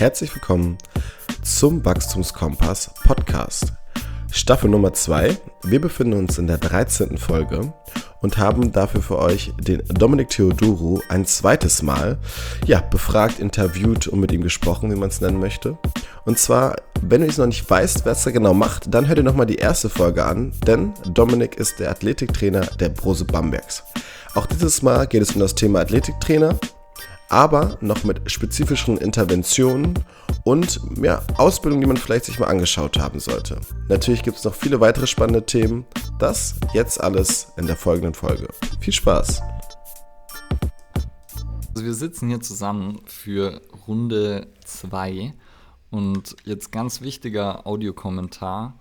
Herzlich willkommen zum Wachstumskompass Podcast. Staffel Nummer 2. Wir befinden uns in der 13. Folge und haben dafür für euch den Dominik Theodoro ein zweites Mal ja, befragt, interviewt und mit ihm gesprochen, wie man es nennen möchte. Und zwar, wenn du es noch nicht weißt, was er genau macht, dann hör dir nochmal die erste Folge an, denn Dominik ist der Athletiktrainer der Brose Bambergs. Auch dieses Mal geht es um das Thema Athletiktrainer aber noch mit spezifischen Interventionen und ja, Ausbildung, die man vielleicht sich mal angeschaut haben sollte. Natürlich gibt es noch viele weitere spannende Themen. Das jetzt alles in der folgenden Folge. Viel Spaß! Also wir sitzen hier zusammen für Runde 2 und jetzt ganz wichtiger Audiokommentar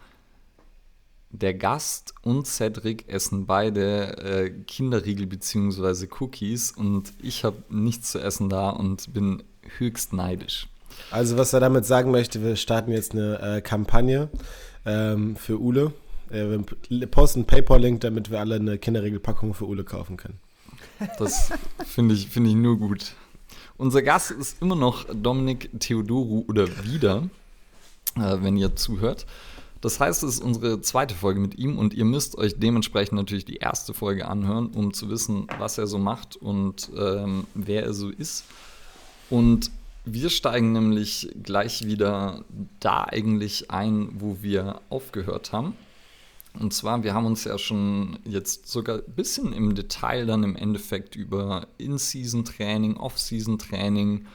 der Gast und Cedric essen beide äh, Kinderriegel bzw. Cookies und ich habe nichts zu essen da und bin höchst neidisch. Also was er damit sagen möchte, wir starten jetzt eine äh, Kampagne ähm, für Ule. Äh, wir posten einen PayPal-Link, damit wir alle eine Kinderriegelpackung für Ule kaufen können. Das finde ich, find ich nur gut. Unser Gast ist immer noch Dominik Theodoro oder wieder, äh, wenn ihr zuhört. Das heißt, es ist unsere zweite Folge mit ihm und ihr müsst euch dementsprechend natürlich die erste Folge anhören, um zu wissen, was er so macht und ähm, wer er so ist. Und wir steigen nämlich gleich wieder da eigentlich ein, wo wir aufgehört haben. Und zwar, wir haben uns ja schon jetzt sogar ein bisschen im Detail dann im Endeffekt über In-Season-Training, Off-Season-Training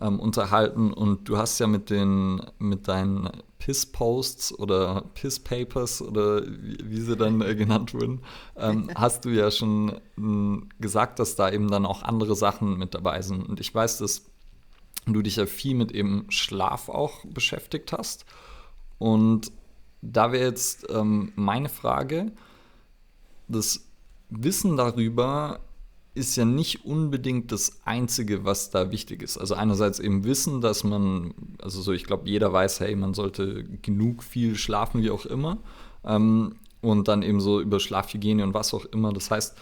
ähm, unterhalten und du hast ja mit den mit deinen Piss-Posts oder Piss-Papers oder wie, wie, sie dann äh, genannt wurden, ähm, hast du ja schon äh, gesagt, dass da eben dann auch andere Sachen mit dabei sind. Und ich weiß, dass du dich ja viel mit eben Schlaf auch beschäftigt hast. Und da wäre jetzt ähm, meine Frage, das Wissen darüber, ist ja nicht unbedingt das Einzige, was da wichtig ist. Also einerseits eben wissen, dass man, also so ich glaube, jeder weiß, hey, man sollte genug viel schlafen, wie auch immer. Ähm, und dann eben so über Schlafhygiene und was auch immer. Das heißt,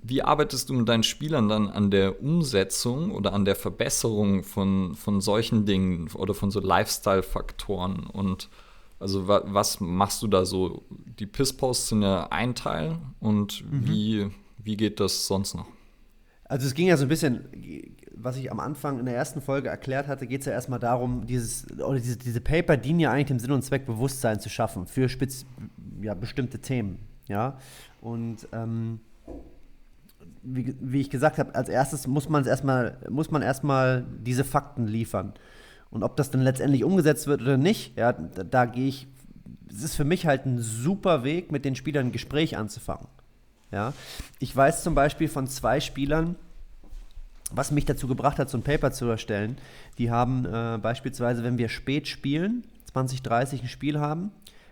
wie arbeitest du mit deinen Spielern dann an der Umsetzung oder an der Verbesserung von, von solchen Dingen oder von so Lifestyle-Faktoren? Und also wa was machst du da so? Die Piss-Posts sind ja ein Teil und mhm. wie, wie geht das sonst noch? Also es ging ja so ein bisschen, was ich am Anfang in der ersten Folge erklärt hatte, geht es ja erstmal darum, dieses, oder diese, diese Paper dienen ja eigentlich dem Sinn und Zweck, Bewusstsein zu schaffen für spitz, ja, bestimmte Themen. Ja? Und ähm, wie, wie, ich gesagt habe, als erstes muss man erstmal, muss man erstmal diese Fakten liefern. Und ob das dann letztendlich umgesetzt wird oder nicht, ja, da, da gehe ich, es ist für mich halt ein super Weg, mit den Spielern ein Gespräch anzufangen. Ja? Ich weiß zum Beispiel von zwei Spielern, was mich dazu gebracht hat, so ein Paper zu erstellen. Die haben äh, beispielsweise, wenn wir spät spielen, 2030 ein Spiel haben,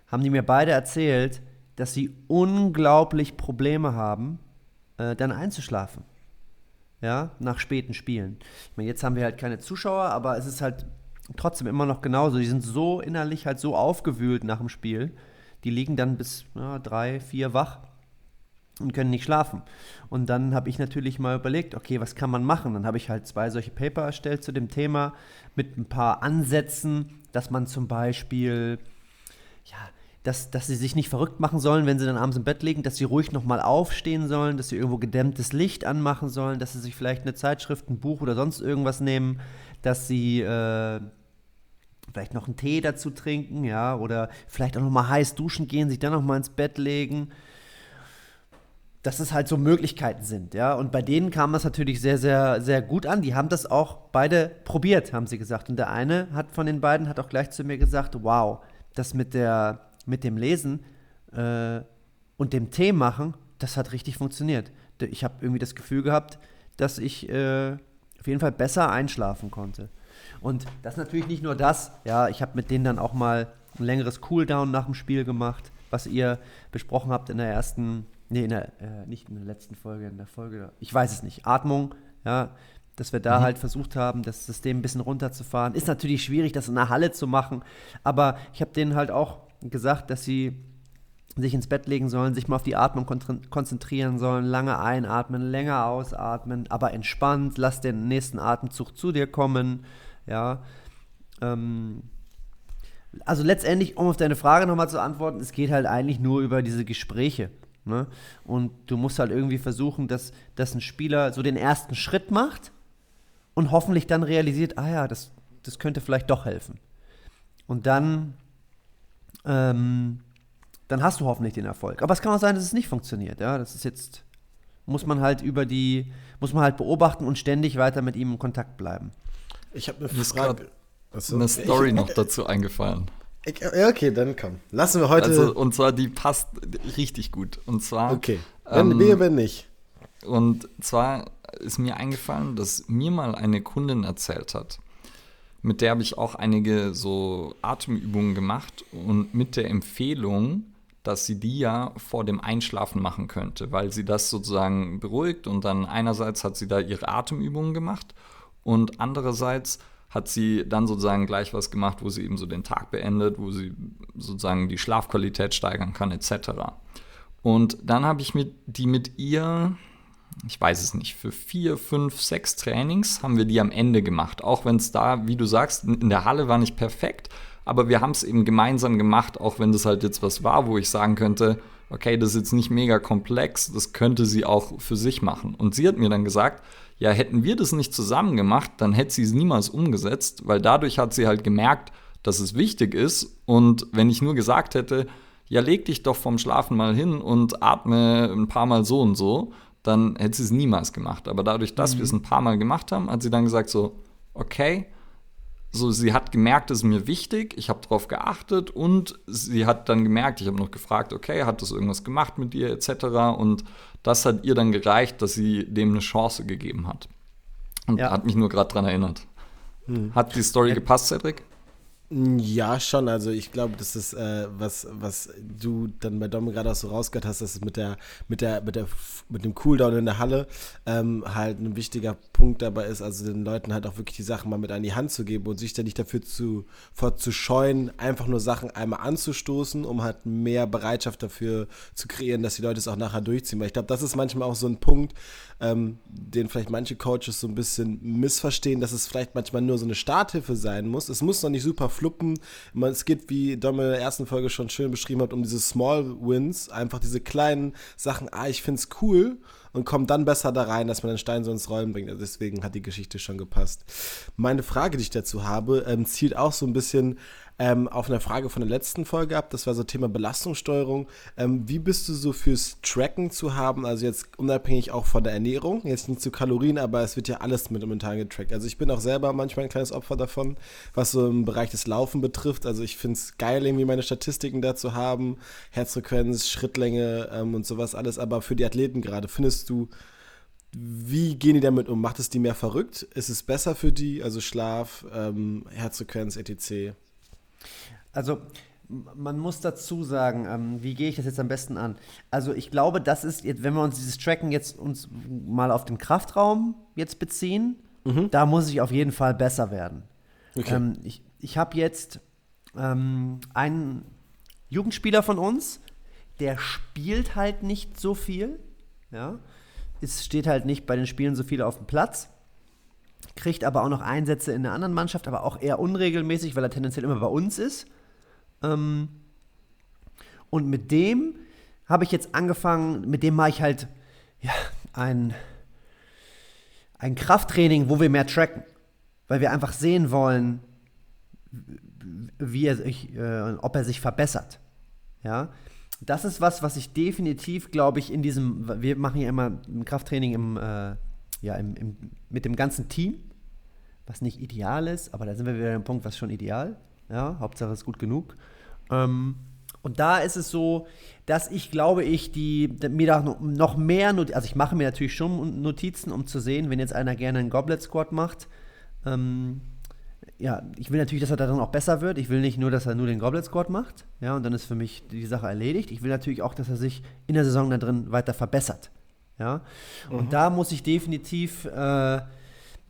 haben die mir beide erzählt, dass sie unglaublich Probleme haben, äh, dann einzuschlafen. Ja, nach späten Spielen. Ich meine, jetzt haben wir halt keine Zuschauer, aber es ist halt trotzdem immer noch genauso. Die sind so innerlich halt so aufgewühlt nach dem Spiel. Die liegen dann bis ja, drei, vier wach und können nicht schlafen. Und dann habe ich natürlich mal überlegt, okay, was kann man machen? Dann habe ich halt zwei solche Paper erstellt zu dem Thema mit ein paar Ansätzen, dass man zum Beispiel, ja, dass, dass sie sich nicht verrückt machen sollen, wenn sie dann abends im Bett liegen, dass sie ruhig nochmal aufstehen sollen, dass sie irgendwo gedämmtes Licht anmachen sollen, dass sie sich vielleicht eine Zeitschrift, ein Buch oder sonst irgendwas nehmen, dass sie äh, vielleicht noch einen Tee dazu trinken, ja, oder vielleicht auch nochmal heiß duschen gehen, sich dann nochmal ins Bett legen dass es halt so Möglichkeiten sind, ja. Und bei denen kam das natürlich sehr, sehr, sehr gut an. Die haben das auch beide probiert, haben sie gesagt. Und der eine hat von den beiden hat auch gleich zu mir gesagt, wow, das mit der, mit dem Lesen äh, und dem Tee machen, das hat richtig funktioniert. Ich habe irgendwie das Gefühl gehabt, dass ich äh, auf jeden Fall besser einschlafen konnte. Und das ist natürlich nicht nur das, ja, ich habe mit denen dann auch mal ein längeres Cooldown nach dem Spiel gemacht, was ihr besprochen habt in der ersten Nee, in der, äh, nicht in der letzten Folge, in der Folge, ich weiß es nicht. Atmung, ja, dass wir da mhm. halt versucht haben, das System ein bisschen runterzufahren. Ist natürlich schwierig, das in der Halle zu machen, aber ich habe denen halt auch gesagt, dass sie sich ins Bett legen sollen, sich mal auf die Atmung konzentrieren sollen, lange einatmen, länger ausatmen, aber entspannt, lass den nächsten Atemzug zu dir kommen, ja. ähm, also letztendlich, um auf deine Frage nochmal zu antworten, es geht halt eigentlich nur über diese Gespräche. Ne? Und du musst halt irgendwie versuchen, dass, dass ein Spieler so den ersten Schritt macht und hoffentlich dann realisiert, ah ja, das, das könnte vielleicht doch helfen. Und dann, ähm, dann hast du hoffentlich den Erfolg. Aber es kann auch sein, dass es nicht funktioniert. Ja, das ist jetzt, muss man halt über die, muss man halt beobachten und ständig weiter mit ihm in Kontakt bleiben. Ich habe eine Frage. Achso, eine Story noch dazu eingefallen. Ja, okay, dann komm. Lassen wir heute. Also, und zwar, die passt richtig gut. Und zwar. Okay. Wenn ähm, wir, wenn nicht. Und zwar ist mir eingefallen, dass mir mal eine Kundin erzählt hat, mit der habe ich auch einige so Atemübungen gemacht und mit der Empfehlung, dass sie die ja vor dem Einschlafen machen könnte, weil sie das sozusagen beruhigt und dann einerseits hat sie da ihre Atemübungen gemacht und andererseits hat sie dann sozusagen gleich was gemacht, wo sie eben so den Tag beendet, wo sie sozusagen die Schlafqualität steigern kann, etc. Und dann habe ich mit, die mit ihr, ich weiß es nicht, für vier, fünf, sechs Trainings haben wir die am Ende gemacht. Auch wenn es da, wie du sagst, in der Halle war nicht perfekt, aber wir haben es eben gemeinsam gemacht, auch wenn das halt jetzt was war, wo ich sagen könnte, okay, das ist jetzt nicht mega komplex, das könnte sie auch für sich machen. Und sie hat mir dann gesagt, ja, hätten wir das nicht zusammen gemacht, dann hätte sie es niemals umgesetzt, weil dadurch hat sie halt gemerkt, dass es wichtig ist. Und wenn ich nur gesagt hätte, ja, leg dich doch vom Schlafen mal hin und atme ein paar Mal so und so, dann hätte sie es niemals gemacht. Aber dadurch, dass mhm. wir es ein paar Mal gemacht haben, hat sie dann gesagt so, okay, so sie hat gemerkt, es ist mir wichtig, ich habe darauf geachtet und sie hat dann gemerkt, ich habe noch gefragt, okay, hat das irgendwas gemacht mit dir etc. Und das hat ihr dann gereicht, dass sie dem eine Chance gegeben hat. Und ja. hat mich nur gerade daran erinnert. Hm. Hat die Story gepasst, Cedric? Ja, schon. Also ich glaube, das ist äh, was, was du dann bei Dom gerade auch so rausgehört hast, dass es mit der, mit der, mit der, mit dem Cooldown in der Halle ähm, halt ein wichtiger Punkt dabei ist, also den Leuten halt auch wirklich die Sachen mal mit an die Hand zu geben und sich dann nicht dafür zu, vor zu scheuen, einfach nur Sachen einmal anzustoßen, um halt mehr Bereitschaft dafür zu kreieren, dass die Leute es auch nachher durchziehen. Weil ich glaube, das ist manchmal auch so ein Punkt, ähm, den vielleicht manche Coaches so ein bisschen missverstehen, dass es vielleicht manchmal nur so eine Starthilfe sein muss. Es muss noch nicht super fluppen. Es geht, wie Dom in der ersten Folge schon schön beschrieben hat, um diese Small Wins, einfach diese kleinen Sachen, ah, ich finde es cool und kommt dann besser da rein, dass man den Stein so ins Rollen bringt. Also deswegen hat die Geschichte schon gepasst. Meine Frage, die ich dazu habe, ähm, zielt auch so ein bisschen ähm, auf eine Frage von der letzten Folge ab. Das war so Thema Belastungssteuerung. Ähm, wie bist du so fürs Tracken zu haben? Also jetzt unabhängig auch von der Ernährung, jetzt nicht zu Kalorien, aber es wird ja alles mit momentan getrackt. Also ich bin auch selber manchmal ein kleines Opfer davon, was so im Bereich des Laufen betrifft. Also ich finde es geil, irgendwie meine Statistiken dazu haben, Herzfrequenz, Schrittlänge ähm, und sowas alles. Aber für die Athleten gerade, findest du, wie gehen die damit um? Macht es die mehr verrückt? Ist es besser für die? Also Schlaf, ähm, Herzfrequenz, etc. Also man muss dazu sagen, ähm, wie gehe ich das jetzt am besten an? Also ich glaube, das ist jetzt, wenn wir uns dieses Tracken jetzt uns mal auf den Kraftraum jetzt beziehen, mhm. da muss ich auf jeden Fall besser werden. Okay. Ähm, ich ich habe jetzt ähm, einen Jugendspieler von uns, der spielt halt nicht so viel, ja, es steht halt nicht bei den Spielen so viel auf dem Platz kriegt aber auch noch Einsätze in einer anderen Mannschaft, aber auch eher unregelmäßig, weil er tendenziell immer bei uns ist. Ähm, und mit dem habe ich jetzt angefangen, mit dem mache ich halt ja, ein, ein Krafttraining, wo wir mehr tracken, weil wir einfach sehen wollen, wie er sich, äh, ob er sich verbessert. Ja, das ist was, was ich definitiv, glaube ich, in diesem, wir machen ja immer ein Krafttraining im, äh, ja, im, im, mit dem ganzen Team, was nicht ideal ist, aber da sind wir wieder an dem Punkt, was schon ideal. Ja, Hauptsache ist gut genug. Ähm, und da ist es so, dass ich glaube, ich die mir da noch mehr, also ich mache mir natürlich schon Notizen, um zu sehen, wenn jetzt einer gerne einen Goblet Squad macht. Ähm, ja, ich will natürlich, dass er dann auch besser wird. Ich will nicht nur, dass er nur den Goblet Squad macht, ja, und dann ist für mich die Sache erledigt. Ich will natürlich auch, dass er sich in der Saison da drin weiter verbessert. Ja, und mhm. da muss ich definitiv, äh,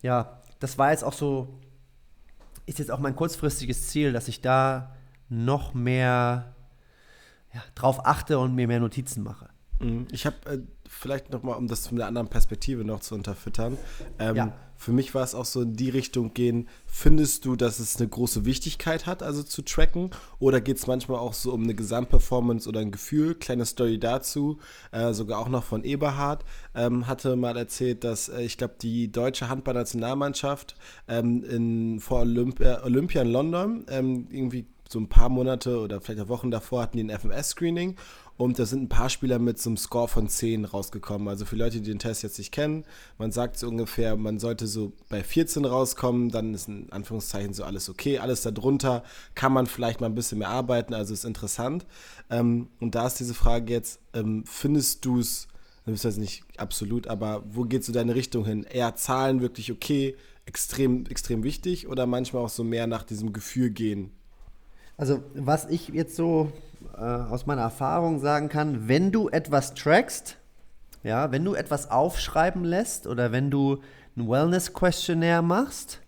ja, das war jetzt auch so, ist jetzt auch mein kurzfristiges Ziel, dass ich da noch mehr ja, drauf achte und mir mehr Notizen mache. Mhm. Ich habe äh, vielleicht noch mal, um das von der anderen Perspektive noch zu unterfüttern, ähm, ja. Für mich war es auch so in die Richtung gehen, findest du, dass es eine große Wichtigkeit hat, also zu tracken? Oder geht es manchmal auch so um eine Gesamtperformance oder ein Gefühl? Kleine Story dazu, äh, sogar auch noch von Eberhard, ähm, hatte mal erzählt, dass äh, ich glaube, die deutsche Handballnationalmannschaft ähm, in, vor Olympia, Olympia in London ähm, irgendwie so ein paar Monate oder vielleicht Wochen davor hatten die ein FMS-Screening und da sind ein paar Spieler mit so einem Score von 10 rausgekommen. Also für Leute, die den Test jetzt nicht kennen, man sagt so ungefähr, man sollte so bei 14 rauskommen, dann ist in Anführungszeichen so alles okay. Alles darunter kann man vielleicht mal ein bisschen mehr arbeiten, also ist interessant. Ähm, und da ist diese Frage jetzt, ähm, findest du es, du bist jetzt nicht absolut, aber wo geht so deine Richtung hin? Eher Zahlen wirklich okay, extrem, extrem wichtig oder manchmal auch so mehr nach diesem Gefühl gehen? Also, was ich jetzt so äh, aus meiner Erfahrung sagen kann, wenn du etwas trackst, ja, wenn du etwas aufschreiben lässt oder wenn du ein Wellness-Questionnaire machst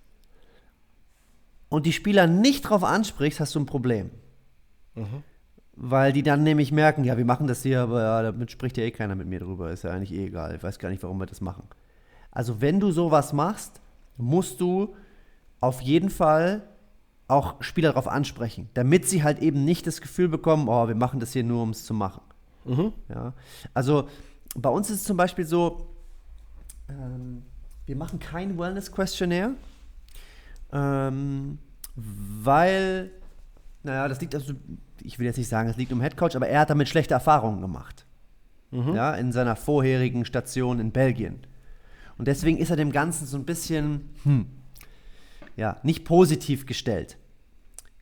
und die Spieler nicht drauf ansprichst, hast du ein Problem. Mhm. Weil die dann nämlich merken, ja, wir machen das hier, aber ja, damit spricht ja eh keiner mit mir drüber. Ist ja eigentlich eh egal. Ich weiß gar nicht, warum wir das machen. Also, wenn du sowas machst, musst du auf jeden Fall auch Spieler darauf ansprechen, damit sie halt eben nicht das Gefühl bekommen, oh, wir machen das hier nur, um es zu machen. Mhm. Ja? Also bei uns ist es zum Beispiel so, ähm, wir machen kein Wellness-Questionnaire, ähm, weil, naja, das liegt, also, ich will jetzt nicht sagen, es liegt um Headcoach, aber er hat damit schlechte Erfahrungen gemacht. Mhm. Ja, in seiner vorherigen Station in Belgien. Und deswegen ist er dem Ganzen so ein bisschen, hm, ja, nicht positiv gestellt.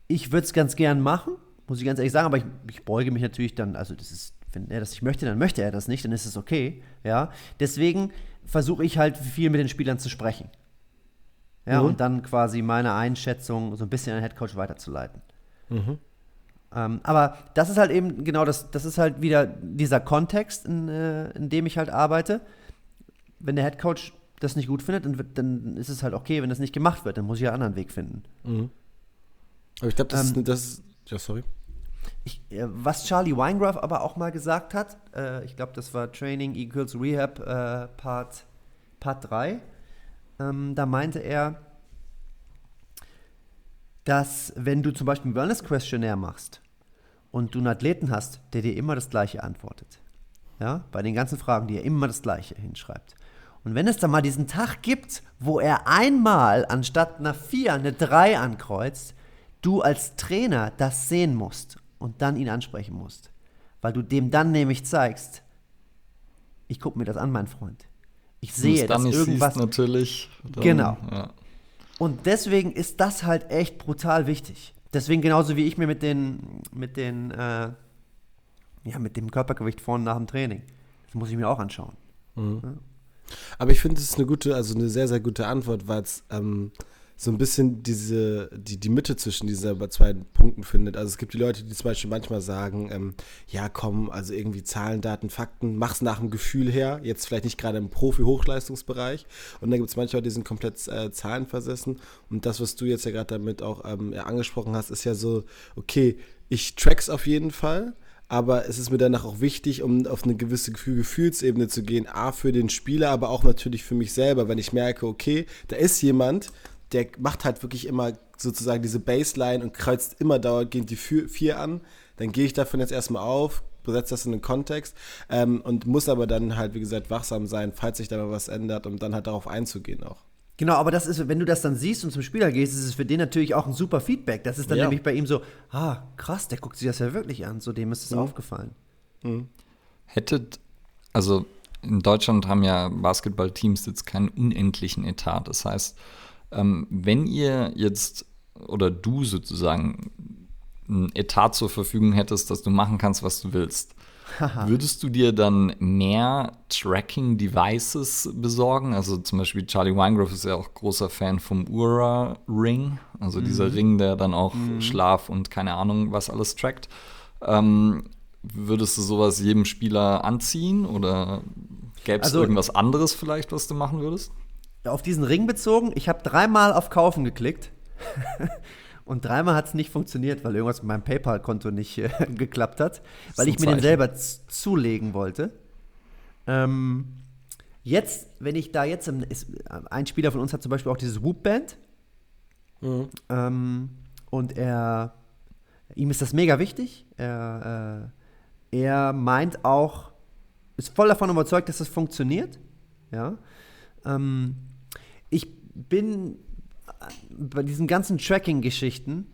Ich würde es ganz gern machen, muss ich ganz ehrlich sagen, aber ich, ich, beuge mich natürlich dann, also das ist, wenn er das nicht möchte, dann möchte er das nicht, dann ist es okay, ja. Deswegen versuche ich halt viel mit den Spielern zu sprechen. Ja, mhm. und dann quasi meine Einschätzung so ein bisschen an den Headcoach weiterzuleiten. Mhm. Ähm, aber das ist halt eben genau das, das ist halt wieder dieser Kontext, in, äh, in dem ich halt arbeite. Wenn der Headcoach das nicht gut findet, dann, wird, dann ist es halt okay, wenn das nicht gemacht wird, dann muss ich einen anderen Weg finden. Mhm. Aber ich glaube, das, ähm, ist, das ist. Ja, sorry. Ich, äh, was Charlie Weingraf aber auch mal gesagt hat, äh, ich glaube, das war Training Equals Rehab äh, Part, Part 3, ähm, da meinte er, dass wenn du zum Beispiel ein Wellness-Questionnaire machst und du einen Athleten hast, der dir immer das Gleiche antwortet, ja, bei den ganzen Fragen, die er immer das Gleiche hinschreibt, und wenn es dann mal diesen Tag gibt, wo er einmal anstatt einer 4 eine 3 ankreuzt, du als Trainer das sehen musst und dann ihn ansprechen musst. Weil du dem dann nämlich zeigst, ich gucke mir das an, mein Freund. Ich sehe, dass irgendwas. Siehst, natürlich. Dann, genau. Ja. Und deswegen ist das halt echt brutal wichtig. Deswegen genauso wie ich mir mit den, mit den, äh, ja, mit dem Körpergewicht vorne nach dem Training. Das muss ich mir auch anschauen. Mhm. Ja. Aber ich finde, es ist eine gute, also eine sehr, sehr gute Antwort, weil es ähm, so ein bisschen diese, die, die Mitte zwischen diesen zwei Punkten findet. Also es gibt die Leute, die zum Beispiel manchmal sagen, ähm, ja komm, also irgendwie Zahlen, Daten, Fakten, mach's nach dem Gefühl her, jetzt vielleicht nicht gerade im Profi-Hochleistungsbereich. Und dann gibt es manche Leute, die sind komplett äh, zahlenversessen. Und das, was du jetzt ja gerade damit auch ähm, angesprochen hast, ist ja so, okay, ich track's auf jeden Fall aber es ist mir danach auch wichtig, um auf eine gewisse Gefühlsebene zu gehen, A, für den Spieler, aber auch natürlich für mich selber, wenn ich merke, okay, da ist jemand, der macht halt wirklich immer sozusagen diese Baseline und kreuzt immer dauernd die vier an, dann gehe ich davon jetzt erstmal auf, besetze das in den Kontext ähm, und muss aber dann halt, wie gesagt, wachsam sein, falls sich da mal was ändert, um dann halt darauf einzugehen auch. Genau, aber das ist, wenn du das dann siehst und zum Spieler gehst, ist es für den natürlich auch ein super Feedback. Das ist dann ja. nämlich bei ihm so, ah, krass, der guckt sich das ja wirklich an, so dem ist es mhm. aufgefallen. Mhm. Hättet, also in Deutschland haben ja Basketballteams jetzt keinen unendlichen Etat. Das heißt, ähm, wenn ihr jetzt oder du sozusagen ein Etat zur Verfügung hättest, dass du machen kannst, was du willst, Würdest du dir dann mehr Tracking-Devices besorgen? Also zum Beispiel Charlie Weingrove ist ja auch großer Fan vom Ura-Ring, also mhm. dieser Ring, der dann auch mhm. Schlaf und keine Ahnung was alles trackt. Ähm, würdest du sowas jedem Spieler anziehen oder gäbe es also, irgendwas anderes vielleicht, was du machen würdest? Auf diesen Ring bezogen, ich habe dreimal auf Kaufen geklickt. Und dreimal hat es nicht funktioniert, weil irgendwas mit meinem PayPal-Konto nicht äh, geklappt hat, weil ich mir den selber zulegen wollte. Ähm, Jetzt, wenn ich da jetzt, im, ist, ein Spieler von uns hat zum Beispiel auch dieses Whoop-Band. Mhm. Ähm, und er, ihm ist das mega wichtig. Er, äh, er meint auch, ist voll davon überzeugt, dass das funktioniert. Ja. Ähm, ich bin bei diesen ganzen Tracking-Geschichten,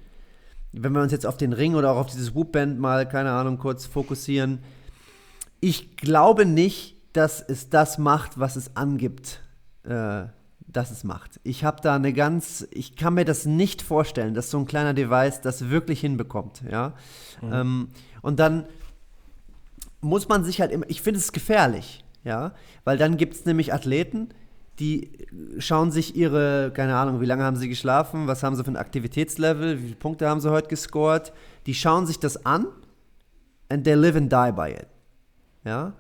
wenn wir uns jetzt auf den Ring oder auch auf dieses Whoop-Band mal, keine Ahnung, kurz fokussieren, ich glaube nicht, dass es das macht, was es angibt, äh, dass es macht. Ich habe da eine ganz, ich kann mir das nicht vorstellen, dass so ein kleiner Device das wirklich hinbekommt, ja. Mhm. Ähm, und dann muss man sich halt immer, ich finde es gefährlich, ja, weil dann gibt es nämlich Athleten, die schauen sich ihre, keine Ahnung, wie lange haben sie geschlafen, was haben sie für ein Aktivitätslevel, wie viele Punkte haben sie heute gescored, die schauen sich das an and they live and die by it. Ja,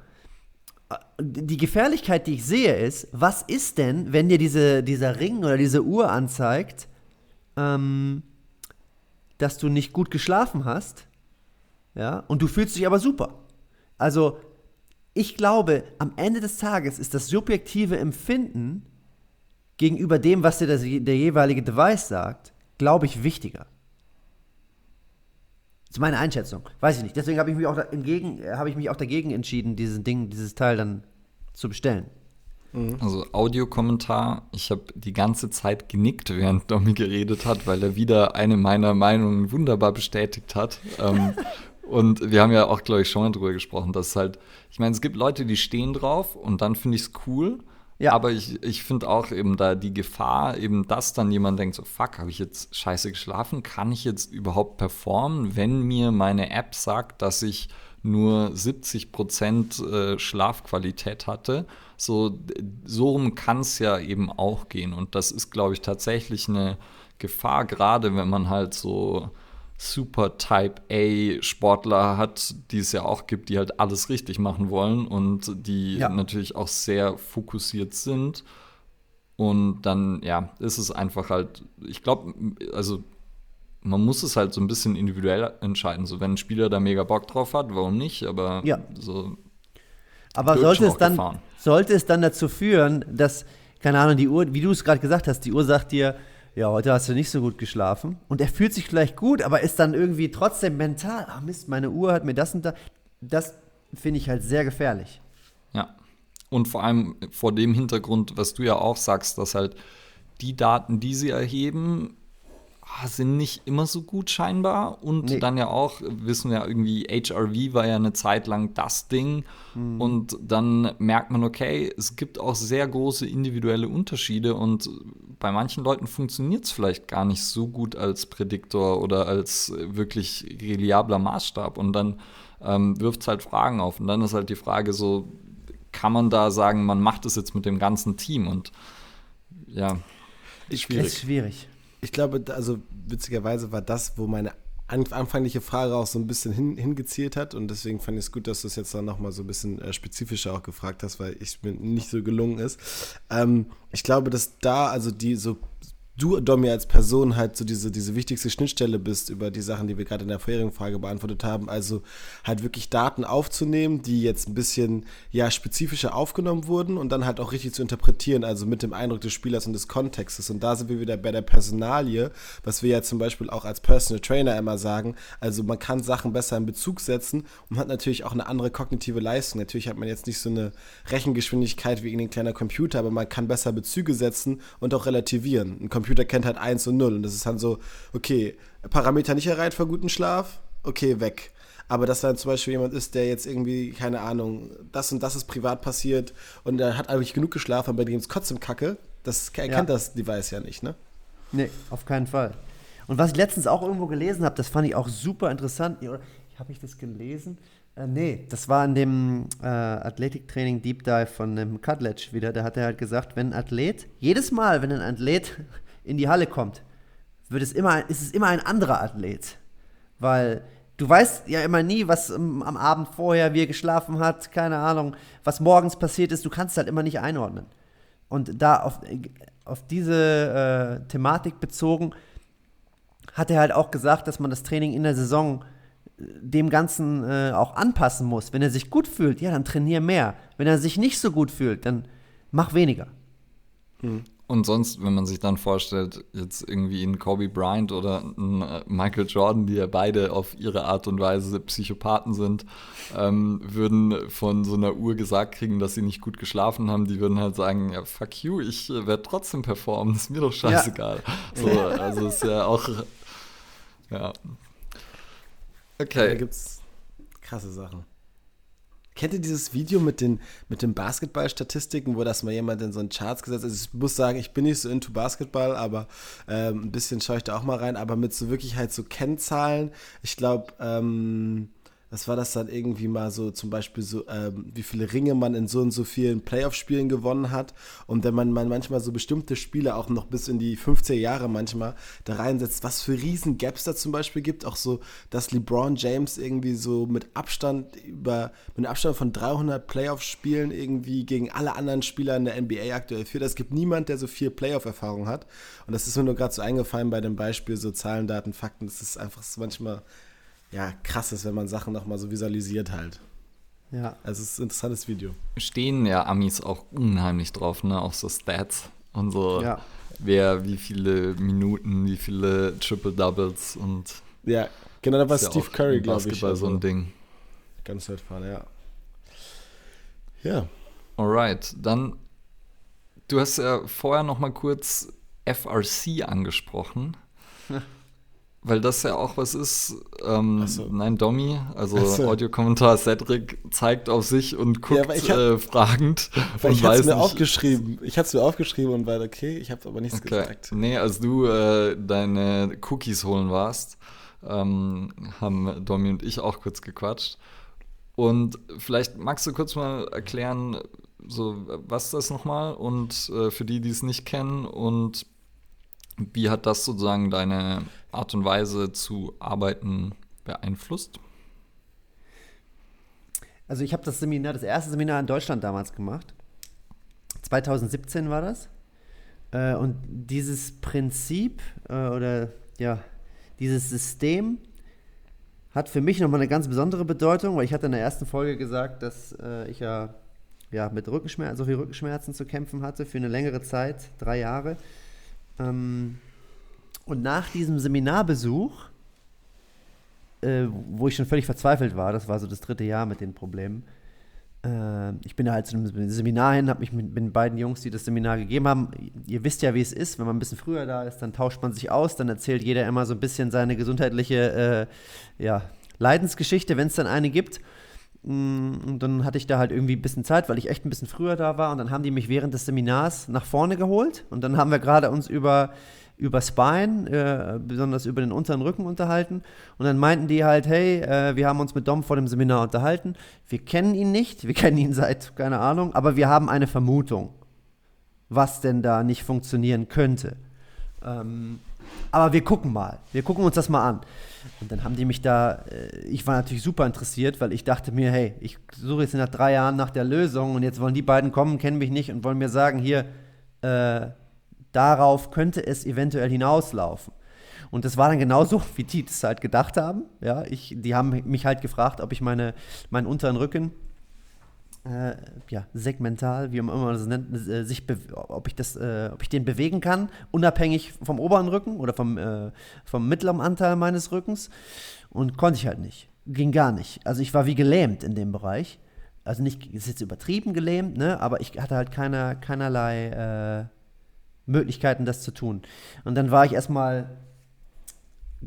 die Gefährlichkeit, die ich sehe, ist, was ist denn, wenn dir diese, dieser Ring oder diese Uhr anzeigt, ähm, dass du nicht gut geschlafen hast, ja, und du fühlst dich aber super. Also, ich glaube, am Ende des Tages ist das subjektive Empfinden gegenüber dem, was dir das, der jeweilige Device sagt, glaube ich, wichtiger. Das ist meine Einschätzung. Weiß ich nicht. Deswegen habe ich mich auch entgegen, habe ich mich auch dagegen entschieden, dieses Ding, dieses Teil dann zu bestellen. Mhm. Also Audiokommentar, ich habe die ganze Zeit genickt, während Domi geredet hat, weil er wieder eine meiner Meinungen wunderbar bestätigt hat. ähm, und wir haben ja auch, glaube ich, schon mal drüber gesprochen, dass halt, ich meine, es gibt Leute, die stehen drauf und dann finde ich es cool. Ja. Aber ich, ich finde auch eben da die Gefahr, eben, dass dann jemand denkt, so, fuck, habe ich jetzt scheiße geschlafen? Kann ich jetzt überhaupt performen, wenn mir meine App sagt, dass ich nur 70 Prozent äh, Schlafqualität hatte? So, so rum kann es ja eben auch gehen. Und das ist, glaube ich, tatsächlich eine Gefahr, gerade wenn man halt so Super Type A Sportler hat, die es ja auch gibt, die halt alles richtig machen wollen und die ja. natürlich auch sehr fokussiert sind. Und dann, ja, ist es einfach halt, ich glaube, also man muss es halt so ein bisschen individuell entscheiden. So, wenn ein Spieler da mega Bock drauf hat, warum nicht? Aber ja. so. Aber sollte es, dann, sollte es dann dazu führen, dass, keine Ahnung, die Uhr, wie du es gerade gesagt hast, die Uhr sagt dir, ja, heute hast du nicht so gut geschlafen. Und er fühlt sich vielleicht gut, aber ist dann irgendwie trotzdem mental, ach Mist, meine Uhr hat mir das und das. Das finde ich halt sehr gefährlich. Ja. Und vor allem vor dem Hintergrund, was du ja auch sagst, dass halt die Daten, die sie erheben, sind nicht immer so gut scheinbar. Und nee. dann ja auch, wissen wir ja irgendwie, HRV war ja eine Zeit lang das Ding. Mhm. Und dann merkt man, okay, es gibt auch sehr große individuelle Unterschiede und bei manchen Leuten funktioniert es vielleicht gar nicht so gut als Prädiktor oder als wirklich reliabler Maßstab. Und dann ähm, wirft es halt Fragen auf. Und dann ist halt die Frage so, kann man da sagen, man macht es jetzt mit dem ganzen Team? Und ja, schwierig. Ist schwierig ich glaube, also witzigerweise war das, wo meine anfängliche Frage auch so ein bisschen hin, hingezielt hat und deswegen fand ich es gut, dass du es jetzt dann nochmal so ein bisschen äh, spezifischer auch gefragt hast, weil ich mir nicht so gelungen ist. Ähm, ich glaube, dass da also die so du, Domi, als Person halt so diese, diese wichtigste Schnittstelle bist über die Sachen, die wir gerade in der vorherigen Frage beantwortet haben. Also halt wirklich Daten aufzunehmen, die jetzt ein bisschen ja spezifischer aufgenommen wurden und dann halt auch richtig zu interpretieren, also mit dem Eindruck des Spielers und des Kontextes. Und da sind wir wieder bei der Personalie, was wir ja zum Beispiel auch als Personal Trainer immer sagen. Also man kann Sachen besser in Bezug setzen und hat natürlich auch eine andere kognitive Leistung. Natürlich hat man jetzt nicht so eine Rechengeschwindigkeit wie in ein kleiner Computer, aber man kann besser Bezüge setzen und auch relativieren. Ein Computer kennt halt 1 und 0 und das ist dann so, okay, Parameter nicht erreicht für guten Schlaf, okay, weg. Aber dass dann zum Beispiel jemand ist, der jetzt irgendwie, keine Ahnung, das und das ist privat passiert und er hat eigentlich genug geschlafen, aber bei dem ist trotzdem Kacke, das erkennt ja. das Device ja nicht, ne? Nee, auf keinen Fall. Und was ich letztens auch irgendwo gelesen habe, das fand ich auch super interessant. Habe ich das gelesen? Äh, nee, das war in dem äh, Athletiktraining Deep Dive von dem Cutledge wieder. Da hat er halt gesagt, wenn ein Athlet, jedes Mal, wenn ein Athlet in die Halle kommt, wird es immer, ist es immer ein anderer Athlet. Weil du weißt ja immer nie, was am, am Abend vorher, wie er geschlafen hat, keine Ahnung, was morgens passiert ist. Du kannst es halt immer nicht einordnen. Und da auf, auf diese äh, Thematik bezogen, hat er halt auch gesagt, dass man das Training in der Saison dem Ganzen äh, auch anpassen muss. Wenn er sich gut fühlt, ja, dann trainier mehr. Wenn er sich nicht so gut fühlt, dann Mach weniger. Und sonst, wenn man sich dann vorstellt, jetzt irgendwie ein Kobe Bryant oder ein äh, Michael Jordan, die ja beide auf ihre Art und Weise Psychopathen sind, ähm, würden von so einer Uhr gesagt kriegen, dass sie nicht gut geschlafen haben, die würden halt sagen, ja, fuck you, ich äh, werde trotzdem performen, ist mir doch scheißegal. So, also ist ja auch, ja. Da Okay. gibt's krasse Sachen. Kennt ihr dieses Video mit den, mit den Basketball-Statistiken, wo das mal jemand in so einen Charts gesetzt hat? Also ich muss sagen, ich bin nicht so into Basketball, aber ähm, ein bisschen schaue ich da auch mal rein, aber mit so wirklich halt so Kennzahlen. Ich glaube, ähm, was war das dann irgendwie mal so, zum Beispiel so, ähm, wie viele Ringe man in so und so vielen Playoff-Spielen gewonnen hat. Und wenn man, man manchmal so bestimmte Spiele auch noch bis in die 50er Jahre manchmal da reinsetzt, was für riesen Gaps da zum Beispiel gibt. Auch so, dass LeBron James irgendwie so mit Abstand über, mit einem Abstand von 300 Playoff-Spielen irgendwie gegen alle anderen Spieler in der NBA aktuell führt. Es gibt niemand, der so viel Playoff-Erfahrung hat. Und das ist mir nur gerade so eingefallen bei dem Beispiel so Zahlen, Daten, Fakten. Das ist einfach manchmal ja, krass ist, wenn man Sachen nochmal so visualisiert halt. Ja. Also es ist ein interessantes Video. Stehen ja Amis auch unheimlich drauf, ne? Auch so Stats und so, Ja. wer wie viele Minuten, wie viele Triple Doubles und Ja, genau, da war ist ja Steve auch Curry, glaube ich. Basketball so also ein Ding. Ganz weit vorne, ja. Ja, Alright, dann du hast ja vorher noch mal kurz FRC angesprochen. Weil das ja auch was ist. Ähm, so. Nein, Domi, also so. Audiokommentar Cedric zeigt auf sich und guckt ich hab- äh, fragend. weil und ich hatte es mir nicht- aufgeschrieben. Ich hatte es mir aufgeschrieben und war okay, ich habe aber nichts Okay. gesagt. Nee, als du äh, deine Cookies holen warst, ähm, haben Domi und ich auch kurz gequatscht. Und vielleicht magst du kurz mal erklären, so was das nochmal und äh, für die, die es nicht kennen und wie hat das sozusagen deine Art und Weise zu arbeiten beeinflusst? Also ich habe das Seminar, das erste Seminar in Deutschland damals gemacht. 2017 war das. Äh, und dieses Prinzip äh, oder ja, dieses System hat für mich nochmal eine ganz besondere Bedeutung, weil ich hatte in der ersten Folge gesagt, dass äh, ich ja, ja mit Rückenschmerzen, so viel Rückenschmerzen zu kämpfen hatte für eine längere Zeit, drei Jahre. Ähm, und nach diesem Seminarbesuch äh, wo ich schon völlig verzweifelt war. Das war so das dritte Jahr mit den Problemen. Äh, ich bin da halt zu einem Seminar hin, habe mich mit, mit den beiden Jungs, die das Seminar gegeben haben. Ihr wisst ja, wie es ist, wenn man ein bisschen früher da ist, dann tauscht man sich aus, dann erzählt jeder immer so ein bisschen seine gesundheitliche äh, ja, Leidensgeschichte, wenn es dann eine gibt. Und dann hatte ich da halt irgendwie ein bisschen Zeit, weil ich echt ein bisschen früher da war. Und dann haben die mich während des Seminars nach vorne geholt. Und dann haben wir gerade uns über, über Spine, äh, besonders über den unteren Rücken unterhalten. Und dann meinten die halt, hey, äh, wir haben uns mit Dom vor dem Seminar unterhalten. Wir kennen ihn nicht, wir kennen ihn seit, keine Ahnung, aber wir haben eine Vermutung, was denn da nicht funktionieren könnte. Ähm, aber wir gucken mal, wir gucken uns das mal an. Und dann haben die mich da, äh, ich war natürlich super interessiert, weil ich dachte mir, hey, ich suche jetzt nach drei Jahren nach der Lösung und jetzt wollen die beiden kommen, kennen mich nicht und wollen mir sagen, hier, äh, darauf könnte es eventuell hinauslaufen. Und das war dann genauso, wie die das halt gedacht haben. Ja, ich, die haben mich halt gefragt, ob ich meine, meinen unteren Rücken äh, ja, segmental, wie man immer das nennt, äh, sich ob ich das, äh, ob ich den bewegen kann, unabhängig vom oberen Rücken oder vom, äh, vom mittleren Anteil meines Rückens. Und konnte ich halt nicht. Ging gar nicht. Also ich war wie gelähmt in dem Bereich. Also nicht, ist jetzt übertrieben gelähmt, ne? Aber ich hatte halt keine, keinerlei äh, Möglichkeiten, das zu tun. Und dann war ich erstmal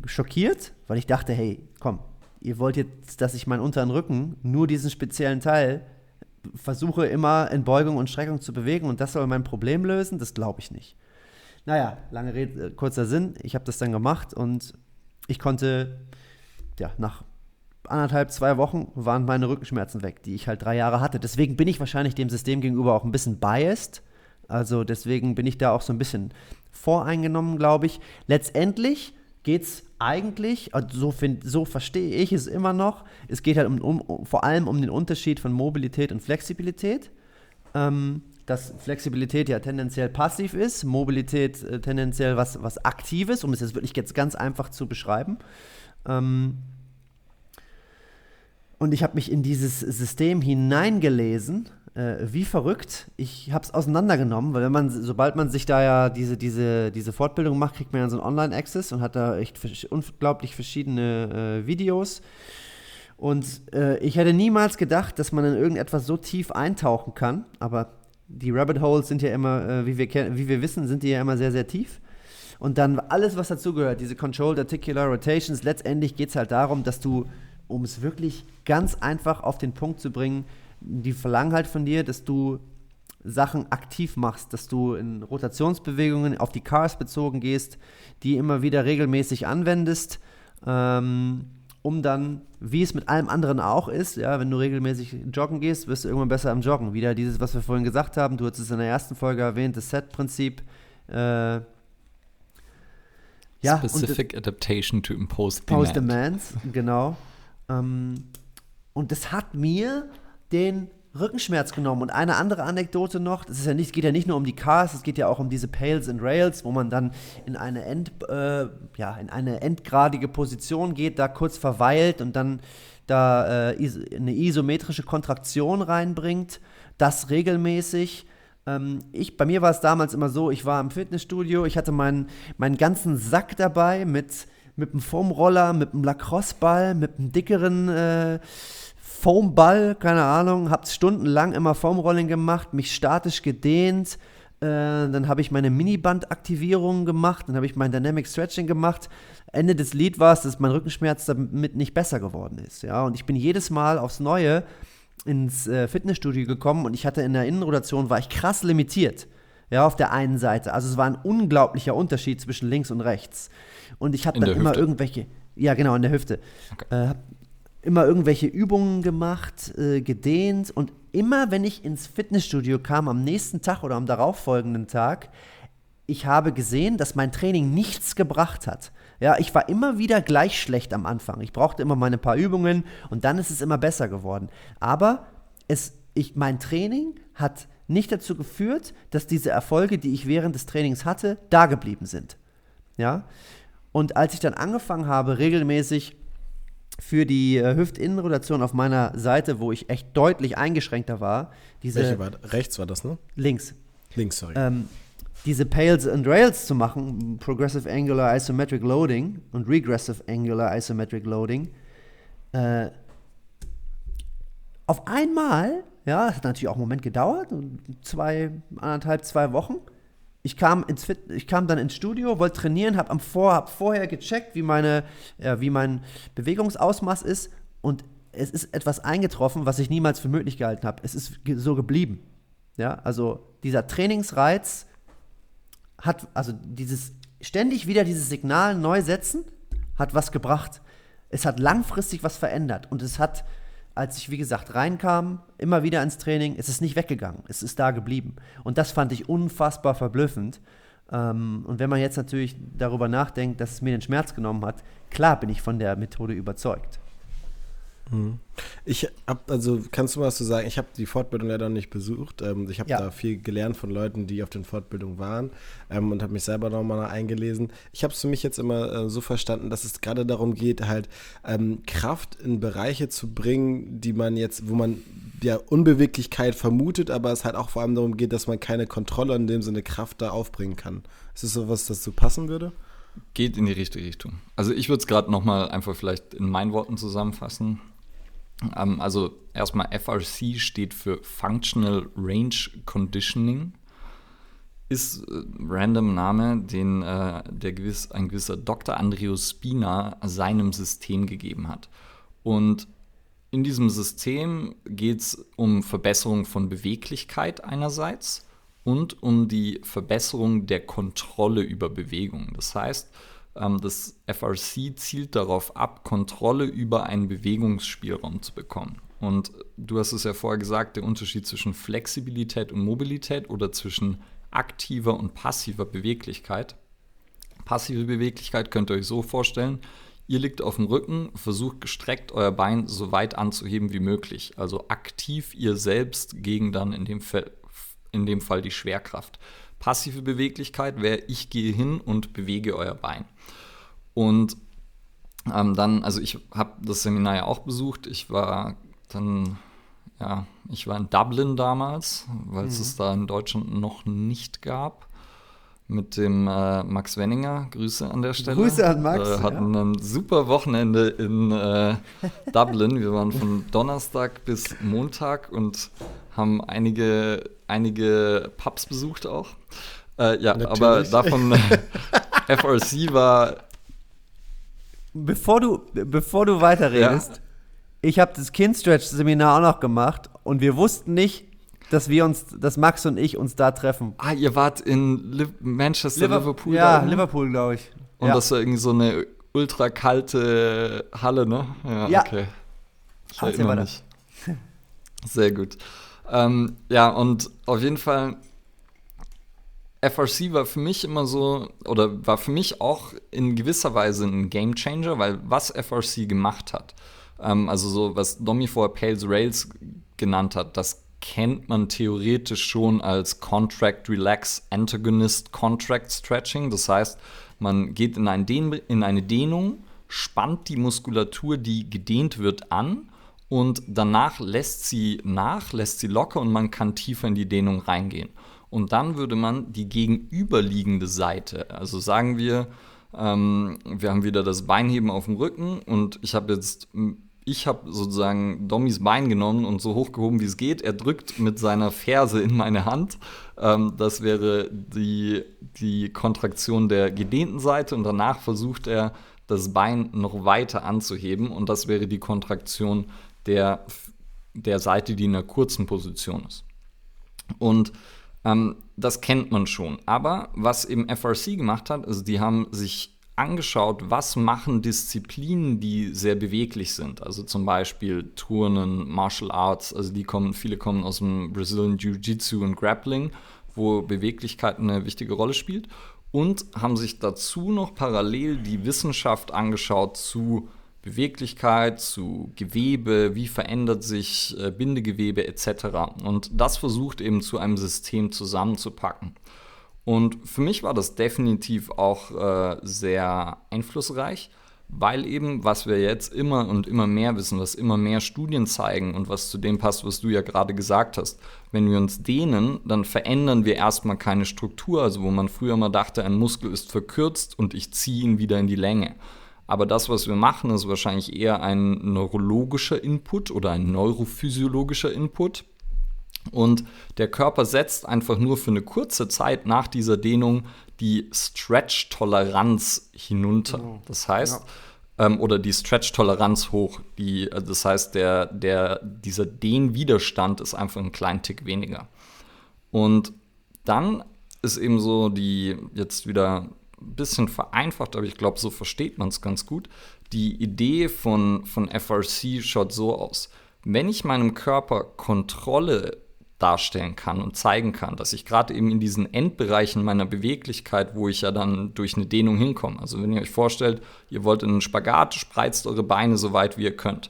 schockiert, weil ich dachte, hey, komm, ihr wollt jetzt, dass ich meinen unteren Rücken, nur diesen speziellen Teil, versuche immer in Beugung und Streckung zu bewegen und das soll mein Problem lösen, das glaube ich nicht. Naja, lange Rede, äh, kurzer Sinn, ich habe das dann gemacht und ich konnte, ja, nach anderthalb, zwei Wochen waren meine Rückenschmerzen weg, die ich halt drei Jahre hatte. Deswegen bin ich wahrscheinlich dem System gegenüber auch ein bisschen biased. Also deswegen bin ich da auch so ein bisschen voreingenommen, glaube ich. Letztendlich geht es eigentlich, so, find, so verstehe ich es immer noch, es geht halt um, um, vor allem um den Unterschied von Mobilität und Flexibilität. Ähm, dass Flexibilität ja tendenziell passiv ist, Mobilität äh, tendenziell was, was Aktives, um es jetzt wirklich jetzt ganz einfach zu beschreiben. Ähm, und ich habe mich in dieses System hineingelesen äh, wie verrückt. Ich habe es auseinandergenommen, weil wenn man, sobald man sich da ja diese, diese, diese Fortbildung macht, kriegt man ja so einen Online-Access und hat da echt unglaublich verschiedene äh, Videos. Und äh, ich hätte niemals gedacht, dass man in irgendetwas so tief eintauchen kann. Aber die Rabbit Holes sind ja immer, äh, wie, wir wie wir wissen, sind die ja immer sehr, sehr tief. Und dann alles, was dazugehört, diese Controlled Articular Rotations, letztendlich geht es halt darum, dass du, um es wirklich ganz einfach auf den Punkt zu bringen, die verlangen halt von dir, dass du Sachen aktiv machst, dass du in Rotationsbewegungen auf die Cars bezogen gehst, die immer wieder regelmäßig anwendest, ähm, um dann, wie es mit allem anderen auch ist, ja, wenn du regelmäßig joggen gehst, wirst du irgendwann besser am Joggen. Wieder dieses, was wir vorhin gesagt haben, du hast es in der ersten Folge erwähnt, das Set-Prinzip. Äh, ja, Specific Adaptation to Imposed Demand. Demands, genau. Ähm, und das hat mir den Rückenschmerz genommen. Und eine andere Anekdote noch, ist ja nicht, geht ja nicht nur um die Cars, es geht ja auch um diese Pales and Rails, wo man dann in eine, End, äh, ja, in eine endgradige Position geht, da kurz verweilt und dann da äh, eine isometrische Kontraktion reinbringt, das regelmäßig. Ähm, ich, bei mir war es damals immer so, ich war im Fitnessstudio, ich hatte meinen, meinen ganzen Sack dabei mit, mit einem Foamroller, mit einem Lacrosse-Ball, mit einem dickeren äh, Foamball, keine Ahnung, habe stundenlang immer Foamrolling gemacht, mich statisch gedehnt. Äh, dann habe ich meine Miniband-Aktivierungen gemacht, dann habe ich mein Dynamic Stretching gemacht. Ende des Lied war es, dass mein Rückenschmerz damit nicht besser geworden ist. Ja? Und ich bin jedes Mal aufs Neue ins äh, Fitnessstudio gekommen und ich hatte in der Innenrotation, war ich krass limitiert. Ja, auf der einen Seite. Also es war ein unglaublicher Unterschied zwischen links und rechts. Und ich habe dann immer irgendwelche, ja genau, in der Hüfte. Okay. Äh, immer irgendwelche Übungen gemacht, äh, gedehnt und immer wenn ich ins Fitnessstudio kam am nächsten Tag oder am darauffolgenden Tag, ich habe gesehen, dass mein Training nichts gebracht hat. Ja, ich war immer wieder gleich schlecht am Anfang. Ich brauchte immer meine paar Übungen und dann ist es immer besser geworden. Aber es, ich, mein Training hat nicht dazu geführt, dass diese Erfolge, die ich während des Trainings hatte, da geblieben sind. Ja? Und als ich dann angefangen habe, regelmäßig für die äh, Hüftinnenrotation auf meiner Seite, wo ich echt deutlich eingeschränkter war. Diese, Welche war rechts war das, ne? Links. Links, sorry. Ähm, diese Pales and Rails zu machen, Progressive Angular Isometric Loading und Regressive Angular Isometric Loading, äh, auf einmal, ja, hat natürlich auch einen Moment gedauert, zwei, anderthalb, zwei Wochen, ich kam, ins Fit ich kam dann ins Studio, wollte trainieren, habe Vor hab vorher gecheckt, wie, meine, ja, wie mein Bewegungsausmaß ist und es ist etwas eingetroffen, was ich niemals für möglich gehalten habe. Es ist so geblieben. Ja, also dieser Trainingsreiz hat, also dieses ständig wieder dieses Signal neu setzen, hat was gebracht. Es hat langfristig was verändert und es hat als ich, wie gesagt, reinkam, immer wieder ins Training, ist es nicht weggegangen. Es ist da geblieben. Und das fand ich unfassbar verblüffend. Ähm, und wenn man jetzt natürlich darüber nachdenkt, dass es mir den Schmerz genommen hat, klar bin ich von der Methode überzeugt. Mhm. Ich habe, also kannst du mal was zu sagen? Ich habe die Fortbildung leider noch nicht besucht. Ähm, ich habe ja. da viel gelernt von Leuten, die auf den Fortbildungen waren ähm, und habe mich selber nochmal eingelesen. Ich habe es für mich jetzt immer äh, so verstanden, dass es gerade darum geht, halt ähm, Kraft in Bereiche zu bringen, die man jetzt, wo man ja Unbeweglichkeit vermutet, aber es halt auch vor allem darum geht, dass man keine Kontrolle in dem Sinne Kraft da aufbringen kann. Ist das so was, das so passen würde? Geht in die richtige Richtung. Also ich würde es gerade nochmal einfach vielleicht in meinen Worten zusammenfassen. Ähm, also erstmal FRC steht für Functional Range Conditioning. Ist äh, random Name, den äh, der gewiss, ein gewisser Dr. Andreas Spina seinem System gegeben hat. Und in diesem System geht es um Verbesserung von Beweglichkeit einerseits und um die Verbesserung der Kontrolle über Bewegung. Das heißt, das FRC zielt darauf ab, Kontrolle über einen Bewegungsspielraum zu bekommen. Und du hast es ja vorher gesagt, der Unterschied zwischen Flexibilität und Mobilität oder zwischen aktiver und passiver Beweglichkeit. Passive Beweglichkeit könnt ihr euch so vorstellen, ihr liegt auf dem Rücken, versucht gestreckt euer Bein so weit anzuheben wie möglich. Also aktiv ihr selbst gegen dann in dem, Fall, in dem Fall die Schwerkraft. Passive Beweglichkeit wäre, ich gehe hin und bewege euer Bein. Und ähm, dann, also ich habe das Seminar ja auch besucht. Ich war dann ja, ich war in Dublin damals, weil es Mhm. es da in Deutschland noch nicht gab. Mit dem äh, Max Wenninger, Grüße an der Stelle. Grüße an Max, Wir hatten ein super Wochenende in äh, Dublin. Wir waren von Donnerstag bis Montag und haben einige, einige Pubs besucht auch. Äh, ja, Natürlich. aber davon FRC war Bevor du, bevor du weiterredest, ich habe das Kindstretch-Seminar auch noch gemacht und wir wussten nicht, dass wir uns, dass Max und ich uns da treffen. Ah, ihr wart in Liv Manchester, Liverpool. da Ja, oben? Liverpool, glaube ich. Und ja. das war irgendwie so eine ultra kalte Halle, ne? Ja, Ja. okay. Ich erinnere mich. Sehr gut. Ähm, ja, und auf jeden Fall, FRC war für mich immer so, oder war für mich auch in gewisser Weise ein Game Changer, weil was FRC gemacht hat, ähm, also so, was Domi vorher Pales Rails genannt hat, das kennt man theoretisch schon als Contract Relax Antagonist Contract Stretching. Das heißt, man geht in, ein in eine Dehnung, spannt die Muskulatur, die gedehnt wird, an und danach lässt sie nach, lässt sie locker und man kann tiefer in die Dehnung reingehen. Und dann würde man die gegenüberliegende Seite, also sagen wir, ähm, wir haben wieder das Beinheben auf dem Rücken und ich habe jetzt, ich habe sozusagen Dommys Bein genommen und so hochgehoben, wie es geht. Er drückt mit seiner Ferse in meine Hand. Ähm, das wäre die, die Kontraktion der gedehnten Seite und danach versucht er, das Bein noch weiter anzuheben und das wäre die Kontraktion der, der Seite, die in einer kurzen Position ist. Und ähm, das kennt man schon. Aber was eben FRC gemacht hat, also die haben sich angeschaut, was machen Disziplinen, die sehr beweglich sind. Also zum Beispiel Turnen, Martial Arts, also die kommen, viele kommen aus dem Brazilian Jiu-Jitsu und Grappling, wo Beweglichkeit eine wichtige Rolle spielt. Und haben sich dazu noch parallel die Wissenschaft angeschaut zu Beweglichkeit, zu Gewebe, wie verändert sich äh, Bindegewebe etc. Und das versucht eben zu einem System zusammenzupacken. Und für mich war das definitiv auch äh, sehr einflussreich, weil eben, was wir jetzt immer und immer mehr wissen, was immer mehr Studien zeigen und was zu dem passt, was du ja gerade gesagt hast, wenn wir uns dehnen, dann verändern wir erstmal keine Struktur, also wo man früher mal dachte, ein Muskel ist verkürzt und ich ziehe ihn wieder in die Länge. Aber das, was wir machen, ist wahrscheinlich eher ein neurologischer Input oder ein neurophysiologischer Input. Und der Körper setzt einfach nur für eine kurze Zeit nach dieser Dehnung die Stretch-Toleranz hinunter. Das heißt, ähm, oder die Stretch-Toleranz hoch. Die, also das heißt, der, der, dieser Dehnwiderstand ist einfach ein kleinen Tick weniger. Und dann ist eben so die, jetzt wieder ein bisschen vereinfacht, aber ich glaube, so versteht man es ganz gut. Die Idee von, von FRC schaut so aus. Wenn ich meinem Körper Kontrolle darstellen kann und zeigen kann, dass ich gerade eben in diesen Endbereichen meiner Beweglichkeit, wo ich ja dann durch eine Dehnung hinkomme. Also wenn ihr euch vorstellt, ihr wollt in einen Spagat, spreizt eure Beine so weit wie ihr könnt.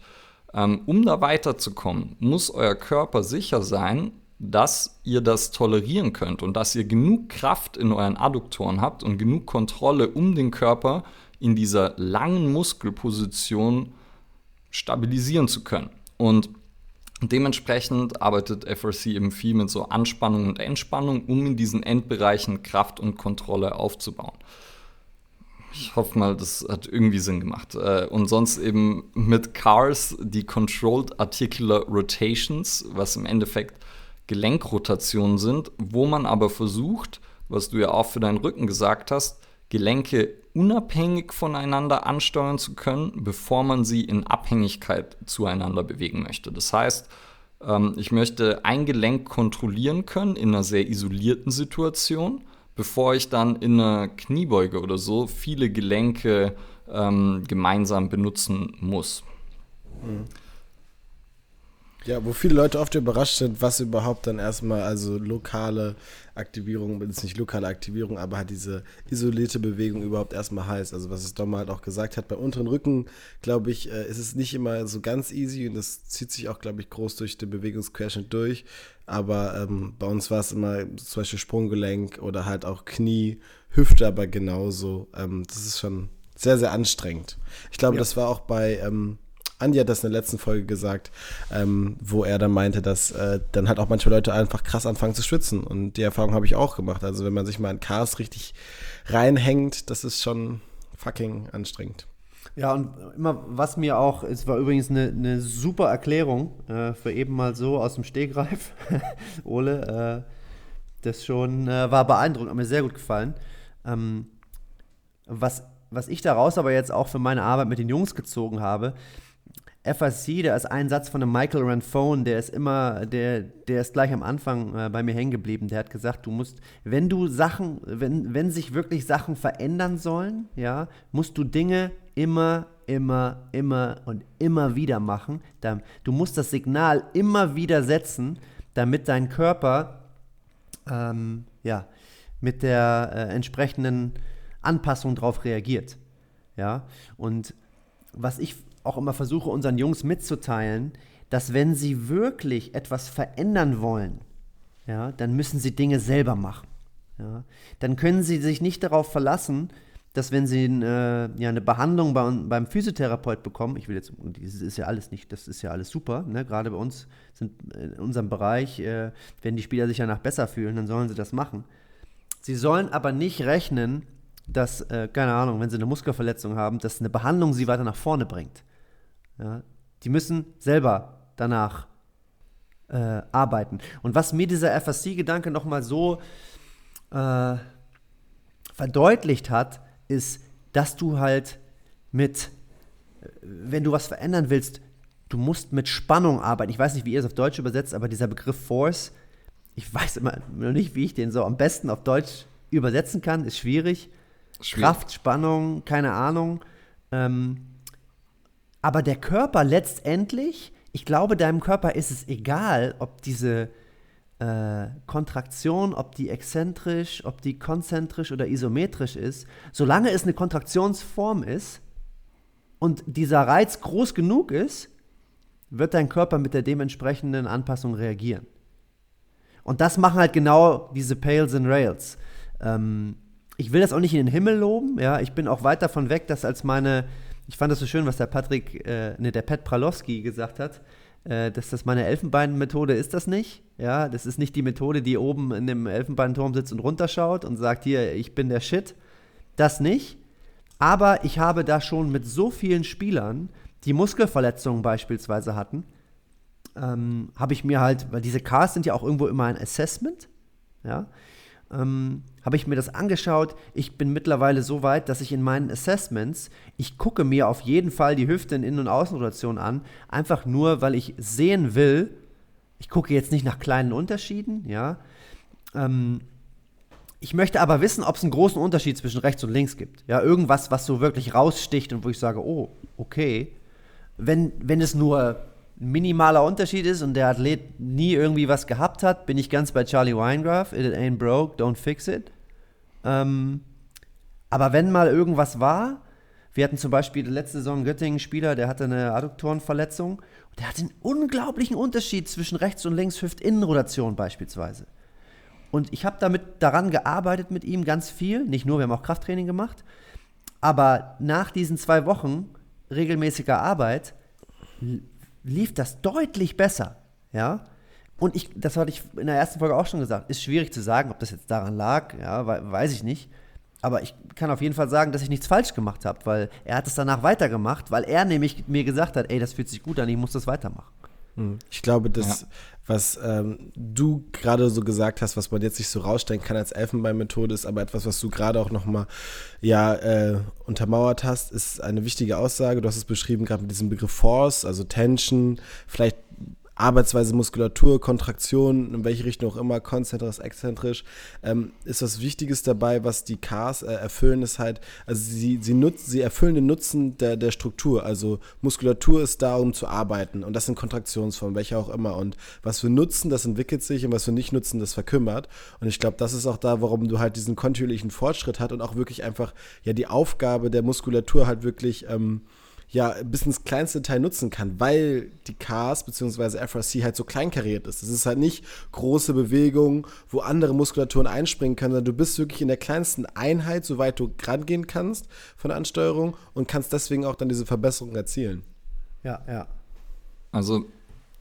Ähm, um da weiterzukommen, muss euer Körper sicher sein, dass ihr das tolerieren könnt und dass ihr genug Kraft in euren Adduktoren habt und genug Kontrolle, um den Körper in dieser langen Muskelposition stabilisieren zu können. Und dementsprechend arbeitet FRC eben viel mit so Anspannung und Entspannung, um in diesen Endbereichen Kraft und Kontrolle aufzubauen. Ich hoffe mal, das hat irgendwie Sinn gemacht. Äh, Und sonst eben mit CARS die Controlled Articular Rotations, was im Endeffekt Gelenkrotationen sind, wo man aber versucht, was du ja auch für deinen Rücken gesagt hast, Gelenke unabhängig voneinander ansteuern zu können, bevor man sie in Abhängigkeit zueinander bewegen möchte. Das heißt, ähm, ich möchte ein Gelenk kontrollieren können in einer sehr isolierten Situation, bevor ich dann in einer Kniebeuge oder so viele Gelenke ähm, gemeinsam benutzen muss. Ja, wo viele Leute oft überrascht sind, was überhaupt dann erstmal, also lokale Aktivierung, ist nicht lokale Aktivierung, aber halt diese isolierte Bewegung überhaupt erstmal heißt. Also was es Dom halt auch gesagt hat, beim unteren Rücken, glaube ich, äh, ist es nicht immer so ganz easy und das zieht sich auch, glaube ich, groß durch den Bewegungsquerschnitt durch. Aber ähm, bei uns war es immer zum Beispiel Sprunggelenk oder halt auch Knie, Hüfte aber genauso. Ähm, das ist schon sehr, sehr anstrengend. Ich glaube, Ja. das war auch bei ähm, Andi hat das in der letzten Folge gesagt, ähm, wo er dann meinte, dass äh, dann halt auch manche Leute einfach krass anfangen zu schwitzen. Und die Erfahrung habe ich auch gemacht. Also wenn man sich mal in Cars richtig reinhängt, das ist schon fucking anstrengend. Ja, und immer, was mir auch, es war übrigens eine, eine super Erklärung äh, für eben mal so aus dem Stegreif, Ole, äh, das schon äh, war beeindruckend, hat mir sehr gut gefallen. Ähm, was, was ich daraus aber jetzt auch für meine Arbeit mit den Jungs gezogen habe, FSC, da ist ein Satz von einem Michael Ranfone, der ist immer, der, der ist gleich am Anfang äh, bei mir hängen geblieben. Der hat gesagt, du musst, wenn du Sachen, wenn, wenn sich wirklich Sachen verändern sollen, ja, musst du Dinge immer, immer, immer und immer wieder machen. Du musst das Signal immer wieder setzen, damit dein Körper ähm, ja, mit der äh, entsprechenden Anpassung darauf reagiert. Ja, und was ich auch immer versuche, unseren Jungs mitzuteilen, dass wenn sie wirklich etwas verändern wollen, ja, dann müssen sie Dinge selber machen. Ja. Dann können sie sich nicht darauf verlassen, dass wenn sie äh, ja, eine Behandlung bei, beim Physiotherapeut bekommen, ich will jetzt, das ist ja alles nicht, das ist ja alles super, ne? gerade bei uns sind in unserem Bereich, äh, wenn die Spieler sich danach besser fühlen, dann sollen sie das machen. Sie sollen aber nicht rechnen, dass, äh, keine Ahnung, wenn sie eine Muskelverletzung haben, dass eine Behandlung sie weiter nach vorne bringt. Ja, die müssen selber danach äh, arbeiten. Und was mir dieser FSC-Gedanke nochmal so äh, verdeutlicht hat, ist, dass du halt mit, wenn du was verändern willst, du musst mit Spannung arbeiten. Ich weiß nicht, wie ihr es auf Deutsch übersetzt, aber dieser Begriff Force, ich weiß immer noch nicht, wie ich den so am besten auf Deutsch übersetzen kann, ist schwierig. schwierig. Kraft, Spannung, keine Ahnung. Ähm, aber der Körper letztendlich, ich glaube, deinem Körper ist es egal, ob diese äh, Kontraktion, ob die exzentrisch, ob die konzentrisch oder isometrisch ist, solange es eine Kontraktionsform ist und dieser Reiz groß genug ist, wird dein Körper mit der dementsprechenden Anpassung reagieren. Und das machen halt genau diese Pales and Rails. Ähm, ich will das auch nicht in den Himmel loben, ja, ich bin auch weit davon weg, das als meine ich fand das so schön, was der Patrick, äh, ne, der Pat Pralowski gesagt hat, äh, dass das meine Elfenbeinmethode ist das nicht. Ja, das ist nicht die Methode, die oben in dem Elfenbeinturm sitzt und runterschaut und sagt, hier, ich bin der Shit. Das nicht. Aber ich habe da schon mit so vielen Spielern, die Muskelverletzungen beispielsweise hatten, ähm, habe ich mir halt, weil diese Cars sind ja auch irgendwo immer ein Assessment, ja, ähm, habe ich mir das angeschaut. Ich bin mittlerweile so weit, dass ich in meinen Assessments, ich gucke mir auf jeden Fall die Hüfte in Innen- und Außenrotation an, einfach nur, weil ich sehen will, ich gucke jetzt nicht nach kleinen Unterschieden, ja. Ähm, ich möchte aber wissen, ob es einen großen Unterschied zwischen rechts und links gibt. Ja, irgendwas, was so wirklich raussticht und wo ich sage, oh, okay. Wenn, wenn es nur minimaler Unterschied ist und der Athlet nie irgendwie was gehabt hat, bin ich ganz bei Charlie Weingraf. It ain't broke, don't fix it. Ähm, aber wenn mal irgendwas war, wir hatten zum Beispiel letzte Saison Göttingen Spieler, der hatte eine Adduktorenverletzung und der hatte einen unglaublichen Unterschied zwischen rechts und links Hüftinnenrotation beispielsweise. Und ich habe damit daran gearbeitet mit ihm ganz viel, nicht nur, wir haben auch Krafttraining gemacht, aber nach diesen zwei Wochen regelmäßiger Arbeit lief das deutlich besser. Ja. Und ich, das hatte ich in der ersten Folge auch schon gesagt, ist schwierig zu sagen, ob das jetzt daran lag, ja, weiß ich nicht. Aber ich kann auf jeden Fall sagen, dass ich nichts falsch gemacht habe, weil er hat es danach weitergemacht, weil er nämlich mir gesagt hat, ey, das fühlt sich gut an, ich muss das weitermachen. Hm. Ich glaube, das, ja. Was ähm, du gerade so gesagt hast, was man jetzt nicht so rausstellen kann als Elfenbein-Methode, ist aber etwas, was du gerade auch nochmal ja, äh, untermauert hast, ist eine wichtige Aussage. Du hast es beschrieben, gerade mit diesem Begriff Force, also Tension, vielleicht Arbeitsweise Muskulatur, Kontraktion, in welche Richtung auch immer, konzentrisch, exzentrisch, ähm, ist was Wichtiges dabei, was die Cars äh, erfüllen, ist halt, also sie, sie, nutz, sie erfüllen den Nutzen der, der Struktur. Also Muskulatur ist da, um zu arbeiten und das sind Kontraktionsformen, welche auch immer. Und was wir nutzen, das entwickelt sich und was wir nicht nutzen, das verkümmert. Und ich glaube, das ist auch da, warum du halt diesen kontinuierlichen Fortschritt hast und auch wirklich einfach ja die Aufgabe der Muskulatur halt wirklich ähm, ja bis ins kleinste Detail nutzen kann, weil die Cars bzw. FRC halt so kleinkariert ist. Es ist halt nicht große Bewegungen, wo andere Muskulaturen einspringen können, sondern du bist wirklich in der kleinsten Einheit, soweit du rangehen kannst von der Ansteuerung und kannst deswegen auch dann diese Verbesserung erzielen. Ja, ja. Also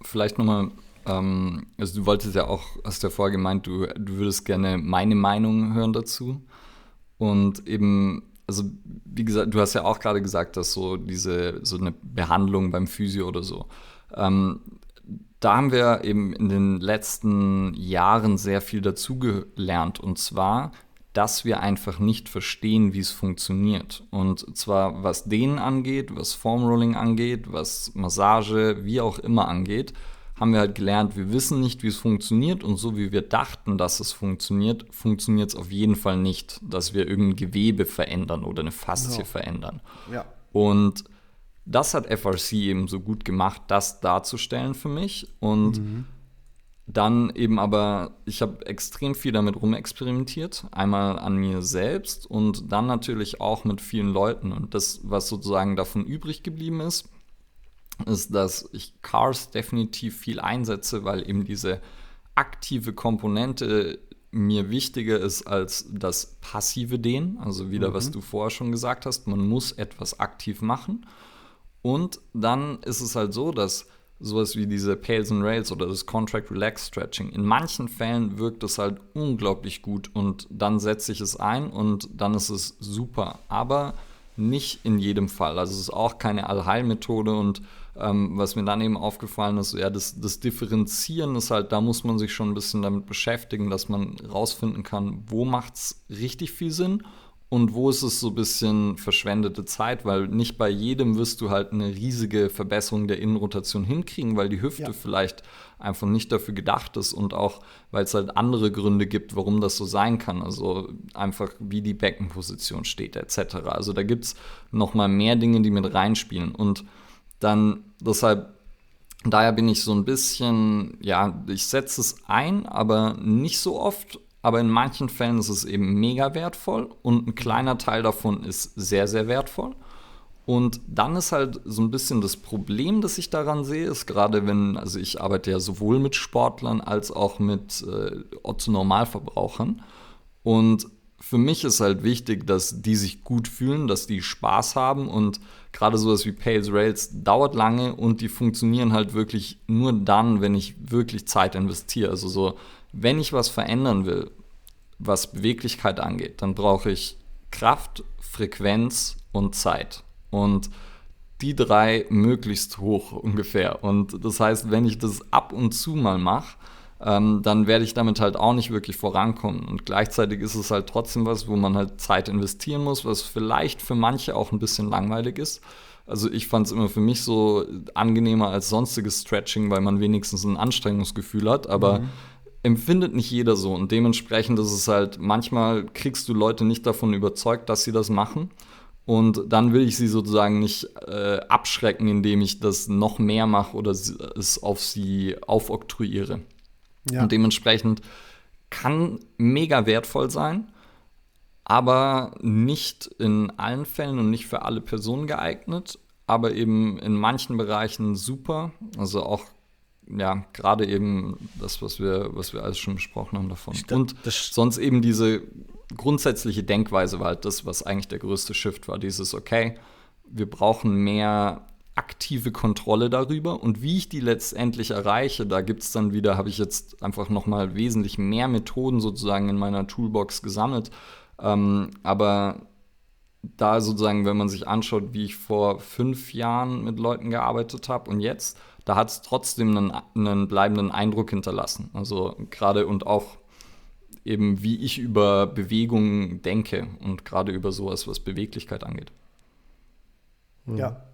vielleicht nochmal, ähm, also du wolltest ja auch, hast ja vorher gemeint, du, du würdest gerne meine Meinung hören dazu. Und eben, also wie gesagt, du hast ja auch gerade gesagt, dass so diese, so eine Behandlung beim Physio oder so, ähm, da haben wir eben in den letzten Jahren sehr viel dazugelernt. Und zwar, dass wir einfach nicht verstehen, wie es funktioniert. Und zwar was denen angeht, was Formrolling angeht, was Massage, wie auch immer angeht, haben wir halt gelernt, wir wissen nicht, wie es funktioniert und so wie wir dachten, dass es funktioniert, funktioniert es auf jeden Fall nicht, dass wir irgendein Gewebe verändern oder eine Faszie no. verändern. Ja. Und das hat FRC eben so gut gemacht, das darzustellen für mich. Und mhm. dann eben aber, ich habe extrem viel damit rumexperimentiert. Einmal an mir selbst und dann natürlich auch mit vielen Leuten. Und das, was sozusagen davon übrig geblieben ist, ist, dass ich Cars definitiv viel einsetze, weil eben diese aktive Komponente mir wichtiger ist als das passive Dehnen. Also wieder, mhm. was du vorher schon gesagt hast, man muss etwas aktiv machen. Und dann ist es halt so, dass sowas wie diese Pales and Rails oder das Contract Relax Stretching, in manchen Fällen wirkt es halt unglaublich gut und dann setze ich es ein und dann ist es super. Aber nicht in jedem Fall. Also es ist auch keine Allheilmethode und ähm, was mir dann eben aufgefallen ist, ja, das, das Differenzieren ist halt, da muss man sich schon ein bisschen damit beschäftigen, dass man rausfinden kann, wo macht es richtig viel Sinn und wo ist es so ein bisschen verschwendete Zeit, weil nicht bei jedem wirst du halt eine riesige Verbesserung der Innenrotation hinkriegen, weil die Hüfte ja. vielleicht einfach nicht dafür gedacht ist und auch, weil es halt andere Gründe gibt, warum das so sein kann. Also einfach wie die Beckenposition steht etc. Also da gibt es nochmal mehr Dinge, die mit reinspielen. Und dann deshalb daher bin ich so ein bisschen, ja, ich setze es ein, aber nicht so oft aber in manchen Fällen ist es eben mega wertvoll und ein kleiner Teil davon ist sehr, sehr wertvoll. Und dann ist halt so ein bisschen das Problem, das ich daran sehe, ist gerade wenn, also ich arbeite ja sowohl mit Sportlern als auch mit äh, Otto-Normalverbrauchern. Und für mich ist halt wichtig, dass die sich gut fühlen, dass die Spaß haben und gerade sowas wie Pales Rails dauert lange und die funktionieren halt wirklich nur dann, wenn ich wirklich Zeit investiere. Also so wenn ich was verändern will, was Beweglichkeit angeht, dann brauche ich Kraft, Frequenz und Zeit. Und die drei möglichst hoch ungefähr. Und das heißt, wenn ich das ab und zu mal mache, ähm, dann werde ich damit halt auch nicht wirklich vorankommen. Und gleichzeitig ist es halt trotzdem was, wo man halt Zeit investieren muss, was vielleicht für manche auch ein bisschen langweilig ist. Also ich fand es immer für mich so angenehmer als sonstiges Stretching, weil man wenigstens ein Anstrengungsgefühl hat. Aber mhm empfindet nicht jeder so und dementsprechend ist es halt, manchmal kriegst du Leute nicht davon überzeugt, dass sie das machen und dann will ich sie sozusagen nicht äh, abschrecken, indem ich das noch mehr mache oder es auf sie aufoktroyiere. Ja. Und dementsprechend kann mega wertvoll sein, aber nicht in allen Fällen und nicht für alle Personen geeignet, aber eben in manchen Bereichen super. Also auch ja, gerade eben das, was wir, was wir alles schon besprochen haben davon. Glaub, und sonst eben diese grundsätzliche Denkweise war halt das, was eigentlich der größte Shift war. Dieses, okay, wir brauchen mehr aktive Kontrolle darüber und wie ich die letztendlich erreiche, da gibt es dann wieder, habe ich jetzt einfach nochmal wesentlich mehr Methoden sozusagen in meiner Toolbox gesammelt. Ähm, aber da sozusagen, wenn man sich anschaut, wie ich vor fünf Jahren mit Leuten gearbeitet habe und jetzt, da hat es trotzdem einen, einen bleibenden Eindruck hinterlassen. Also gerade und auch eben, wie ich über Bewegungen denke und gerade über sowas, was Beweglichkeit angeht. Ja.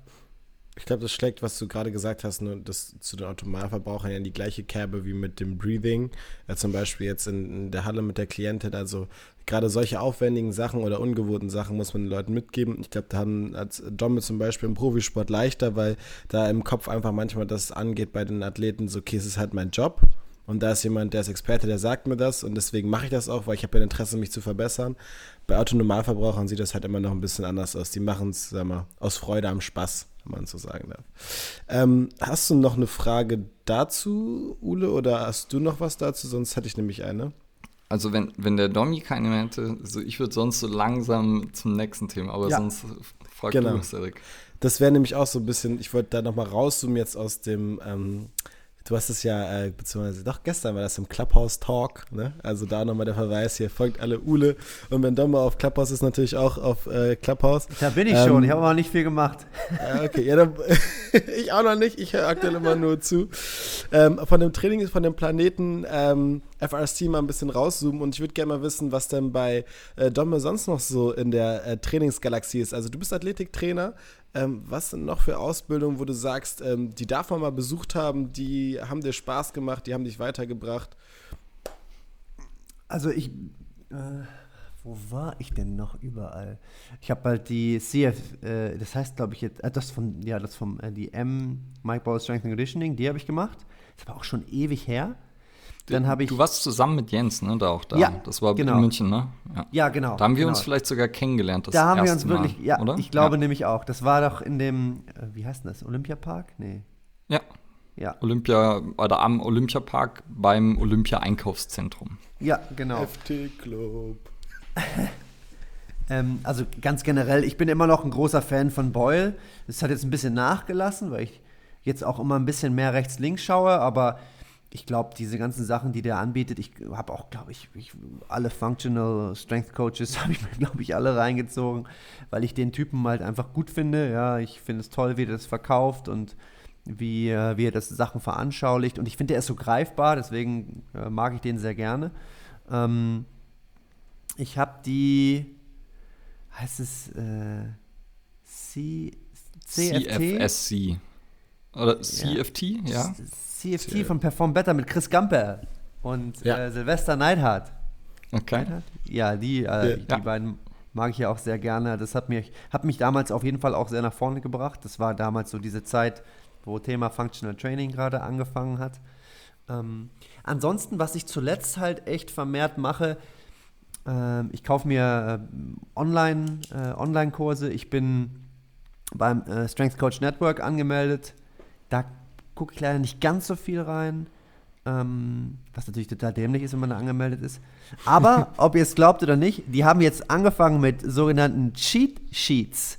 Ich glaube, das schlägt, was du gerade gesagt hast, nur das zu den Automalverbrauchern in die gleiche Kerbe wie mit dem Breathing. Ja, zum Beispiel jetzt in, in, der Halle mit der Klientin. Also gerade solche aufwendigen Sachen oder ungewohnten Sachen muss man den Leuten mitgeben. Ich glaube, da haben als Domme zum Beispiel im Profisport leichter, weil da im Kopf einfach manchmal das angeht bei den Athleten, so okay, es ist halt mein Job. Und da ist jemand, der ist Experte, der sagt mir das und deswegen mache ich das auch, weil ich habe ja Interesse, mich zu verbessern. Bei Autonormalverbrauchern sieht das halt immer noch ein bisschen anders aus. Die machen es, sag mal, aus Freude am Spaß wenn man so sagen darf. Ähm, hast du noch eine Frage dazu, Ule, oder hast du noch was dazu? Sonst hätte ich nämlich eine. Also wenn, wenn der Domi keine mehr hätte, so ich würde sonst so langsam zum nächsten Thema, aber Ja. sonst frag Genau. du, Cedric. Das wäre nämlich auch so ein bisschen, ich wollte da nochmal rauszoomen jetzt aus dem, ähm, du hast es ja, äh, beziehungsweise doch gestern war das im Clubhouse Talk, ne? Also da nochmal der Verweis hier, folgt alle Ule. Und wenn Dom mal auf Clubhouse ist, natürlich auch auf äh, Clubhouse. Da bin ich Ähm, schon, ich habe aber nicht viel gemacht. Ja, okay, ja, dann, ich auch noch nicht, ich höre aktuell immer nur zu. Ähm, von dem Training, von dem Planeten ähm, FRST mal ein bisschen rauszoomen und ich würde gerne mal wissen, was denn bei äh, Domme sonst noch so in der äh, Trainingsgalaxie ist. Also du bist Athletiktrainer, ähm, was sind noch für Ausbildungen, wo du sagst, ähm, die darf man mal besucht haben, die haben dir Spaß gemacht, die haben dich weitergebracht? Also ich, äh, wo war ich denn noch überall? Ich habe halt die CF, äh, das heißt glaube ich jetzt, äh, das von, ja, das vom, äh, die M, Mike Ball Strength and Conditioning, die habe ich gemacht. Das war auch schon ewig her. Dann habe ich, Du warst zusammen mit Jens, ne? Da auch da. Ja, das war genau. in München, ne? Ja. ja genau. Da haben wir genau. uns vielleicht sogar kennengelernt. Das da haben wir uns erste Mal, wirklich, ja, oder? ich glaube ja. nämlich auch. Das war doch in dem, äh, wie heißt denn das, Olympiapark? Nee. Ja, Ja, Olympia, oder am Olympiapark beim Olympia-Einkaufszentrum. ja, genau. FT Club. Ähm, also ganz generell, ich bin immer noch ein großer Fan von Boyle. Das hat jetzt ein bisschen nachgelassen, weil ich jetzt auch immer ein bisschen mehr rechts-links schaue, aber ich glaube, diese ganzen Sachen, die der anbietet, ich habe auch, glaube ich, ich, alle Functional Strength Coaches habe ich mir, glaube ich, alle reingezogen, weil ich den Typen halt einfach gut finde. Ja, ich finde es toll, wie er das verkauft und wie, äh, wie er das Sachen veranschaulicht. Und ich finde, er ist so greifbar, deswegen äh, mag ich den sehr gerne. Ähm, ich habe die, heißt es äh, C, CFT? CFSC. Oder CFT, ja. CFT von Perform Better mit Chris Gamper und Ja. äh, Sylvester Neidhardt. Okay. Neidhardt? Ja, die, äh, die Ja. beiden mag ich ja auch sehr gerne. Das hat mich, hat mich damals auf jeden Fall auch sehr nach vorne gebracht. Das war damals so diese Zeit, wo Thema Functional Training gerade angefangen hat. Ähm, ansonsten, was ich zuletzt halt echt vermehrt mache, ähm, ich kaufe mir äh, Online, äh, Online-Kurse. Ich bin beim äh, Strength Coach Network angemeldet. Da gucke ich leider nicht ganz so viel rein. Ähm, was natürlich total dämlich ist, wenn man da angemeldet ist. Aber, ob ihr es glaubt oder nicht, die haben jetzt angefangen mit sogenannten Cheat Sheets.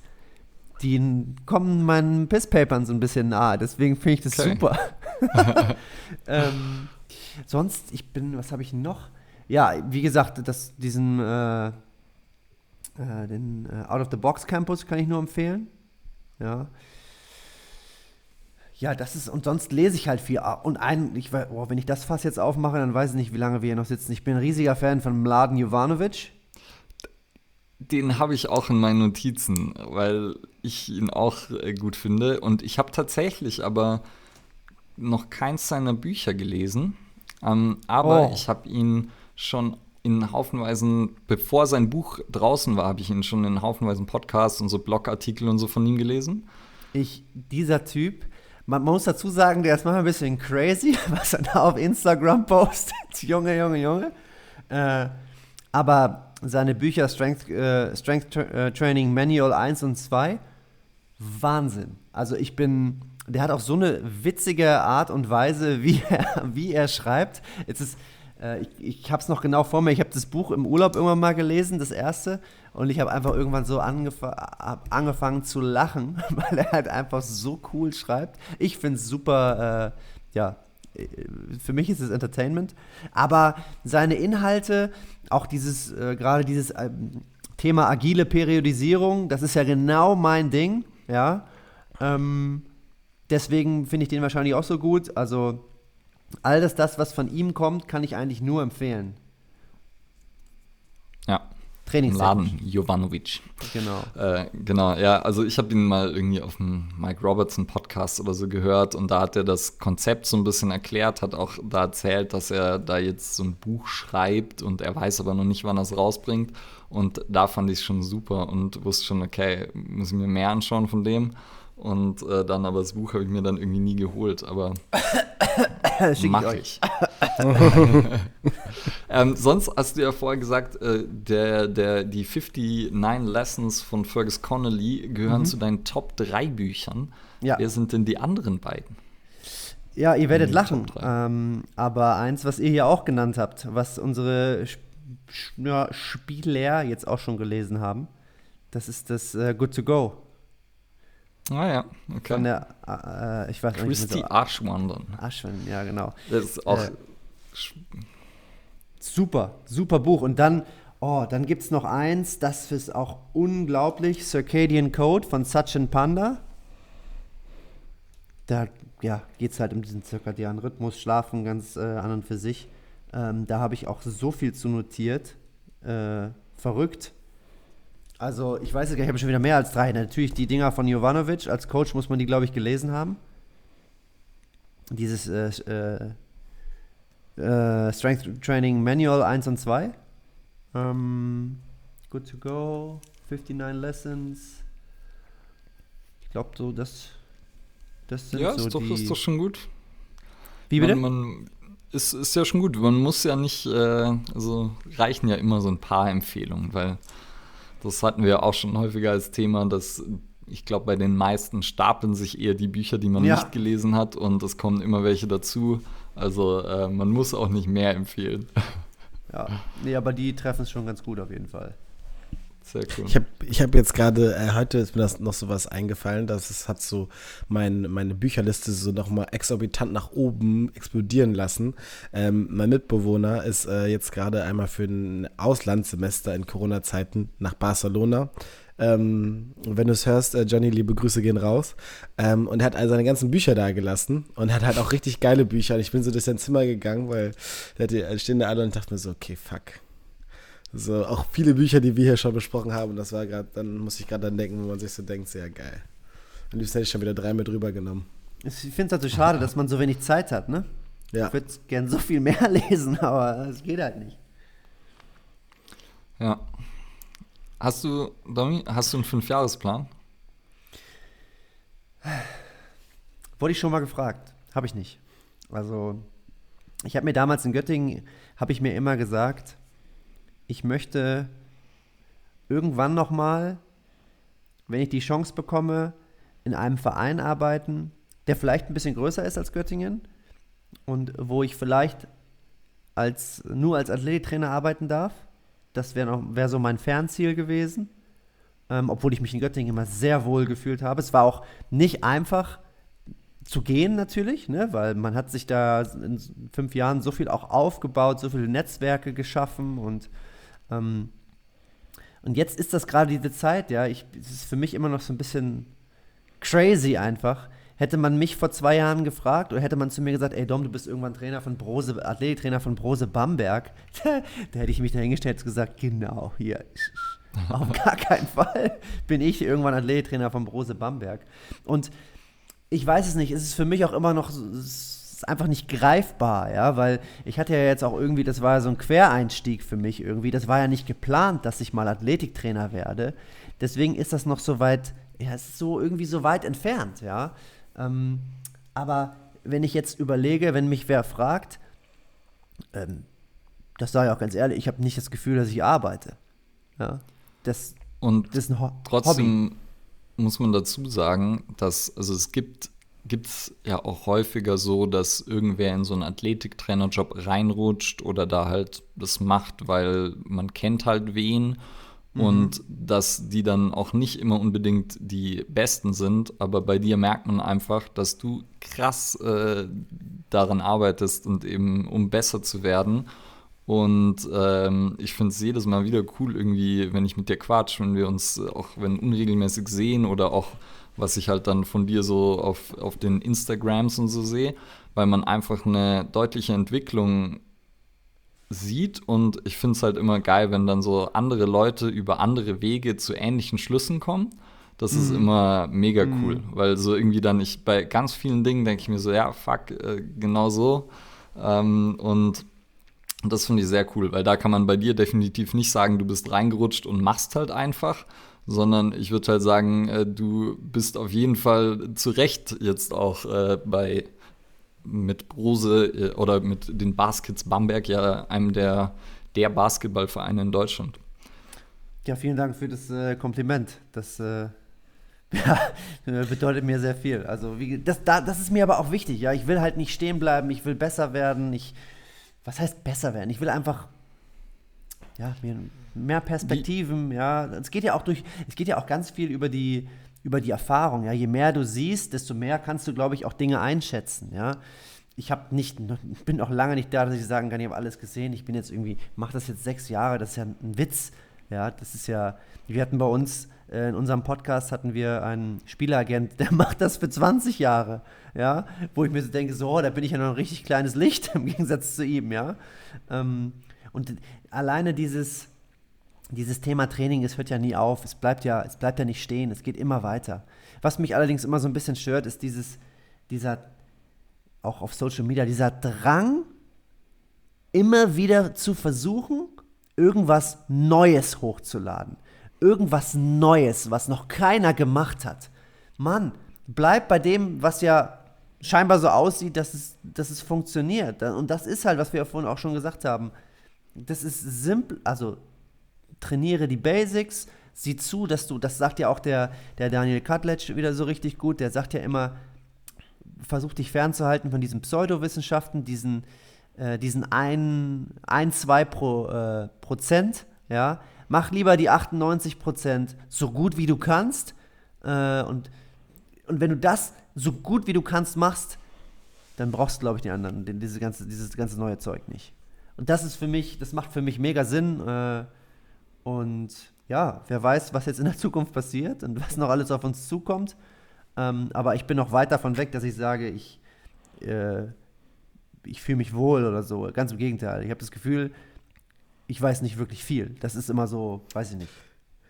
Die kommen meinen Pisspapern so ein bisschen nahe. Deswegen finde ich das Okay. super. ähm, sonst, ich bin, was habe ich noch? Ja, wie gesagt, das, diesen äh, äh, den äh, Out of the Box Campus kann ich nur empfehlen. Ja. Ja, das ist, und sonst lese ich halt viel. Ah, Und ein, ich, oh, wenn ich das Fass jetzt aufmache, dann weiß ich nicht, wie lange wir hier noch sitzen. Ich bin ein riesiger Fan von Mladen Jovanovic. Den habe ich auch in meinen Notizen, weil ich ihn auch äh, gut finde. Und ich habe tatsächlich aber noch keins seiner Bücher gelesen. Ähm, aber Oh. ich habe ihn schon in haufenweisen, bevor sein Buch draußen war, habe ich ihn schon in haufenweisen Podcasts und so Blogartikel und so von ihm gelesen. Ich, dieser Typ, man, man muss dazu sagen, der ist manchmal ein bisschen crazy, was er da auf Instagram postet. Junge, Junge, Junge. Äh, aber seine Bücher Strength, äh, Strength äh, Training Manual 1 und 2, Wahnsinn. Also ich bin, der hat auch so eine witzige Art und Weise, wie er, wie er schreibt. Jetzt ist, äh, ich ich habe es noch genau vor mir, ich habe das Buch im Urlaub irgendwann mal gelesen, das erste, und ich habe einfach irgendwann so angef angefangen zu lachen, weil er halt einfach so cool schreibt. Ich finde es super, äh, ja, äh, für mich ist es Entertainment, aber seine Inhalte, auch dieses, äh, gerade dieses ähm, Thema agile Periodisierung, das ist ja genau mein Ding, ja. Ähm, deswegen finde ich den wahrscheinlich auch so gut. Also alles das, was von ihm kommt, kann ich eigentlich nur empfehlen. Ja, im Trainingstechnisch. Laden, Jovanovic. Genau. Äh, genau, ja, also ich habe ihn mal irgendwie auf dem Mike Robertson Podcast oder so gehört und da hat er das Konzept so ein bisschen erklärt, hat auch da erzählt, dass er da jetzt so ein Buch schreibt und er weiß aber noch nicht, wann er es rausbringt und da fand ich es schon super und wusste schon, okay, muss ich mir mehr anschauen von dem und äh, dann aber das Buch habe ich mir dann irgendwie nie geholt, aber Schick ich Mach euch. ich. ähm, sonst hast du ja vorher gesagt, äh, der, der, die 59 Lessons von Fergus Connolly gehören zu deinen Top 3 Büchern. Mhm. Ja. Wer sind denn die anderen beiden? Ja, ihr werdet lachen. Ähm, aber eins, was ihr hier auch genannt habt, was unsere Sp ja, Spieler jetzt auch schon gelesen haben, das ist das äh, Good to Go. Ah ja, okay. Von der, äh, ich weiß Christy nicht. Aschwandern. Aschwand, ja, genau. Das ist auch. Äh, super, super Buch. Und dann, oh, dann gibt es noch eins, das ist auch unglaublich: Circadian Code von Sachin Panda. Da ja, geht es halt um diesen zirkadianen Rhythmus, Schlafen ganz äh, an und für sich. Ähm, da habe ich auch so viel zu notiert. Äh, verrückt. Also, ich weiß es gar nicht, ich habe schon wieder mehr als drei. Natürlich die Dinger von Jovanovic. Als Coach muss man die, glaube ich, gelesen haben. Dieses äh, äh, äh Strength Training Manual 1 und 2. Um, ähm, good to go. 59 Lessons. Ich glaube, so, das, das sind ja, so ist, doch, die... ist doch schon gut. Wie bitte? Man, man ist, ist ja schon gut. Man muss ja nicht, äh, also reichen ja immer so ein paar Empfehlungen, weil das hatten wir auch schon häufiger als Thema, dass ich glaube, bei den meisten stapeln sich eher die Bücher, die man Ja. nicht gelesen hat und es kommen immer welche dazu. Also äh, man muss auch nicht mehr empfehlen. Ja, nee, aber die treffen es schon ganz gut auf jeden Fall. Sehr cool. Ich habe ich hab jetzt gerade, äh, heute ist mir das noch so was eingefallen, dass es hat so mein, meine Bücherliste so nochmal exorbitant nach oben explodieren lassen. Ähm, mein Mitbewohner ist äh, jetzt gerade einmal für ein Auslandssemester in Corona-Zeiten nach Barcelona. Ähm, wenn du es hörst, äh, Johnny, liebe Grüße gehen raus. Ähm, und er hat all seine ganzen Bücher da gelassen und hat halt auch richtig geile Bücher. Und ich bin so durch sein Zimmer gegangen, weil da hatte- stehen da alle und dachte mir so, okay, fuck. So, auch viele Bücher, die wir hier schon besprochen haben, das war gerade, dann muss ich gerade dann denken, wo man sich so denkt, sehr geil. Am liebsten hätte ich schon wieder drei mit rübergenommen. Ich finde es halt so schade, dass man so wenig Zeit hat, ne? Ja. Ich würde gern so viel mehr lesen, aber es geht halt nicht. Ja. Hast du, Domi, hast du einen Fünfjahresplan? Wurde ich schon mal gefragt. Habe ich nicht. Also, ich habe mir damals in Göttingen, habe ich mir immer gesagt, ich möchte irgendwann noch mal, wenn ich die Chance bekomme, in einem Verein arbeiten, der vielleicht ein bisschen größer ist als Göttingen und wo ich vielleicht als, nur als Athletiktrainer arbeiten darf. Das wäre wär so mein Fernziel gewesen. Ähm, obwohl ich mich in Göttingen immer sehr wohl gefühlt habe. Es war auch nicht einfach, zu gehen natürlich, ne? weil man hat sich da in fünf Jahren so viel auch aufgebaut, so viele Netzwerke geschaffen und ähm, und jetzt ist das gerade diese Zeit, ja, ich, es ist für mich immer noch so ein bisschen crazy einfach. Hätte man mich vor zwei Jahren gefragt oder hätte man zu mir gesagt, ey Dom, du bist irgendwann Trainer von Brose, Athletiktrainer von Brose Bamberg, da hätte ich mich dahingestellt und gesagt, genau, hier, auf gar keinen Fall bin ich irgendwann Athletiktrainer von Brose Bamberg. Und ich weiß es nicht, es ist für mich auch immer noch so- ist einfach nicht greifbar, ja, weil ich hatte ja jetzt auch irgendwie, das war ja so ein Quereinstieg für mich irgendwie, das war ja nicht geplant, dass ich mal Athletiktrainer werde. Deswegen ist das noch so weit, ja, es ist so irgendwie so weit entfernt, ja. Ähm, aber wenn ich jetzt überlege, wenn mich wer fragt, ähm, das sage ich auch ganz ehrlich, ich habe nicht das Gefühl, dass ich arbeite. Ja, das, Und das ist ein Ho Hobby. Trotzdem muss man dazu sagen, dass also es gibt es ja auch häufiger so, dass irgendwer in so einen Athletiktrainerjob reinrutscht oder da halt das macht, weil man kennt halt wen und dass die dann auch nicht immer unbedingt die Besten sind, aber bei dir merkt man einfach, dass du krass äh, daran arbeitest und eben um besser zu werden. Und ähm, ich finde es jedes Mal wieder cool, irgendwie, wenn ich mit dir quatsch, wenn wir uns auch wenn unregelmäßig sehen oder auch, was ich halt dann von dir so auf, auf den Instagrams und so sehe, weil man einfach eine deutliche Entwicklung sieht und ich finde es halt immer geil, wenn dann so andere Leute über andere Wege zu ähnlichen Schlüssen kommen. Das ist immer mega cool, weil so irgendwie dann ich bei ganz vielen Dingen denke ich mir so, ja, fuck, äh, genau so. Ähm, und das finde ich sehr cool, weil da kann man bei dir definitiv nicht sagen, du bist reingerutscht und machst halt einfach, sondern ich würde halt sagen, äh, du bist auf jeden Fall zu Recht jetzt auch äh, bei mit Brose äh, oder mit den Baskets Bamberg ja einem der, der Basketballvereine in Deutschland. Ja, vielen Dank für das äh, Kompliment. Das äh, Ja, bedeutet mir sehr viel. Also wie, das, da, das ist mir aber auch wichtig. Ja, ich will halt nicht stehen bleiben. Ich will besser werden. Ich, was heißt besser werden? Ich will einfach ja, mir mehr Perspektiven. Wie? Ja, es geht ja auch durch. Es geht ja auch ganz viel über die über die Erfahrung. Ja, je mehr du siehst, desto mehr kannst du, glaube ich, auch Dinge einschätzen. Ja, ich habe nicht, bin noch lange nicht da, dass ich sagen kann, ich habe alles gesehen. Ich bin jetzt irgendwie, mache das jetzt sechs Jahre. Das ist ja ein Witz. Ja, das ist ja. Wir hatten bei uns äh, in unserem Podcast hatten wir einen Spielagent, der macht das für 20 Jahre, ja, wo ich mir so denke, so, da bin ich ja noch ein richtig kleines Licht im Gegensatz zu ihm, ja. Ähm, und alleine dieses, dieses Thema Training, es hört ja nie auf, es bleibt ja, es bleibt ja nicht stehen, es geht immer weiter. Was mich allerdings immer so ein bisschen stört, ist dieses, dieser, auch auf Social Media, dieser Drang, immer wieder zu versuchen, irgendwas Neues hochzuladen irgendwas Neues, was noch keiner gemacht hat. Mann, bleib bei dem, was ja scheinbar so aussieht, dass es, dass es funktioniert. Und das ist halt, was wir vorhin auch schon gesagt haben. Das ist simpel, also trainiere die Basics, sieh zu, dass du, das sagt ja auch der, der Daniel Kutletsch wieder so richtig gut, der sagt ja immer, versuch dich fernzuhalten von diesen Pseudowissenschaften, diesen, äh, diesen ein, ein zwei pro, äh, Prozent, ja, mach lieber die 98 Prozent so gut wie du kannst. Äh, und, und wenn du das so gut wie du kannst machst, dann brauchst du, glaube ich, die anderen, diese ganze, dieses ganze neue Zeug nicht. Und das ist für mich, das macht für mich mega Sinn. Äh, und ja, wer weiß, was jetzt in der Zukunft passiert und was noch alles auf uns zukommt. Ähm, aber ich bin noch weit davon weg, dass ich sage, ich, äh, ich fühle mich wohl oder so. Ganz im Gegenteil. Ich habe das Gefühl, ich weiß nicht wirklich viel. Das ist immer so, weiß ich nicht.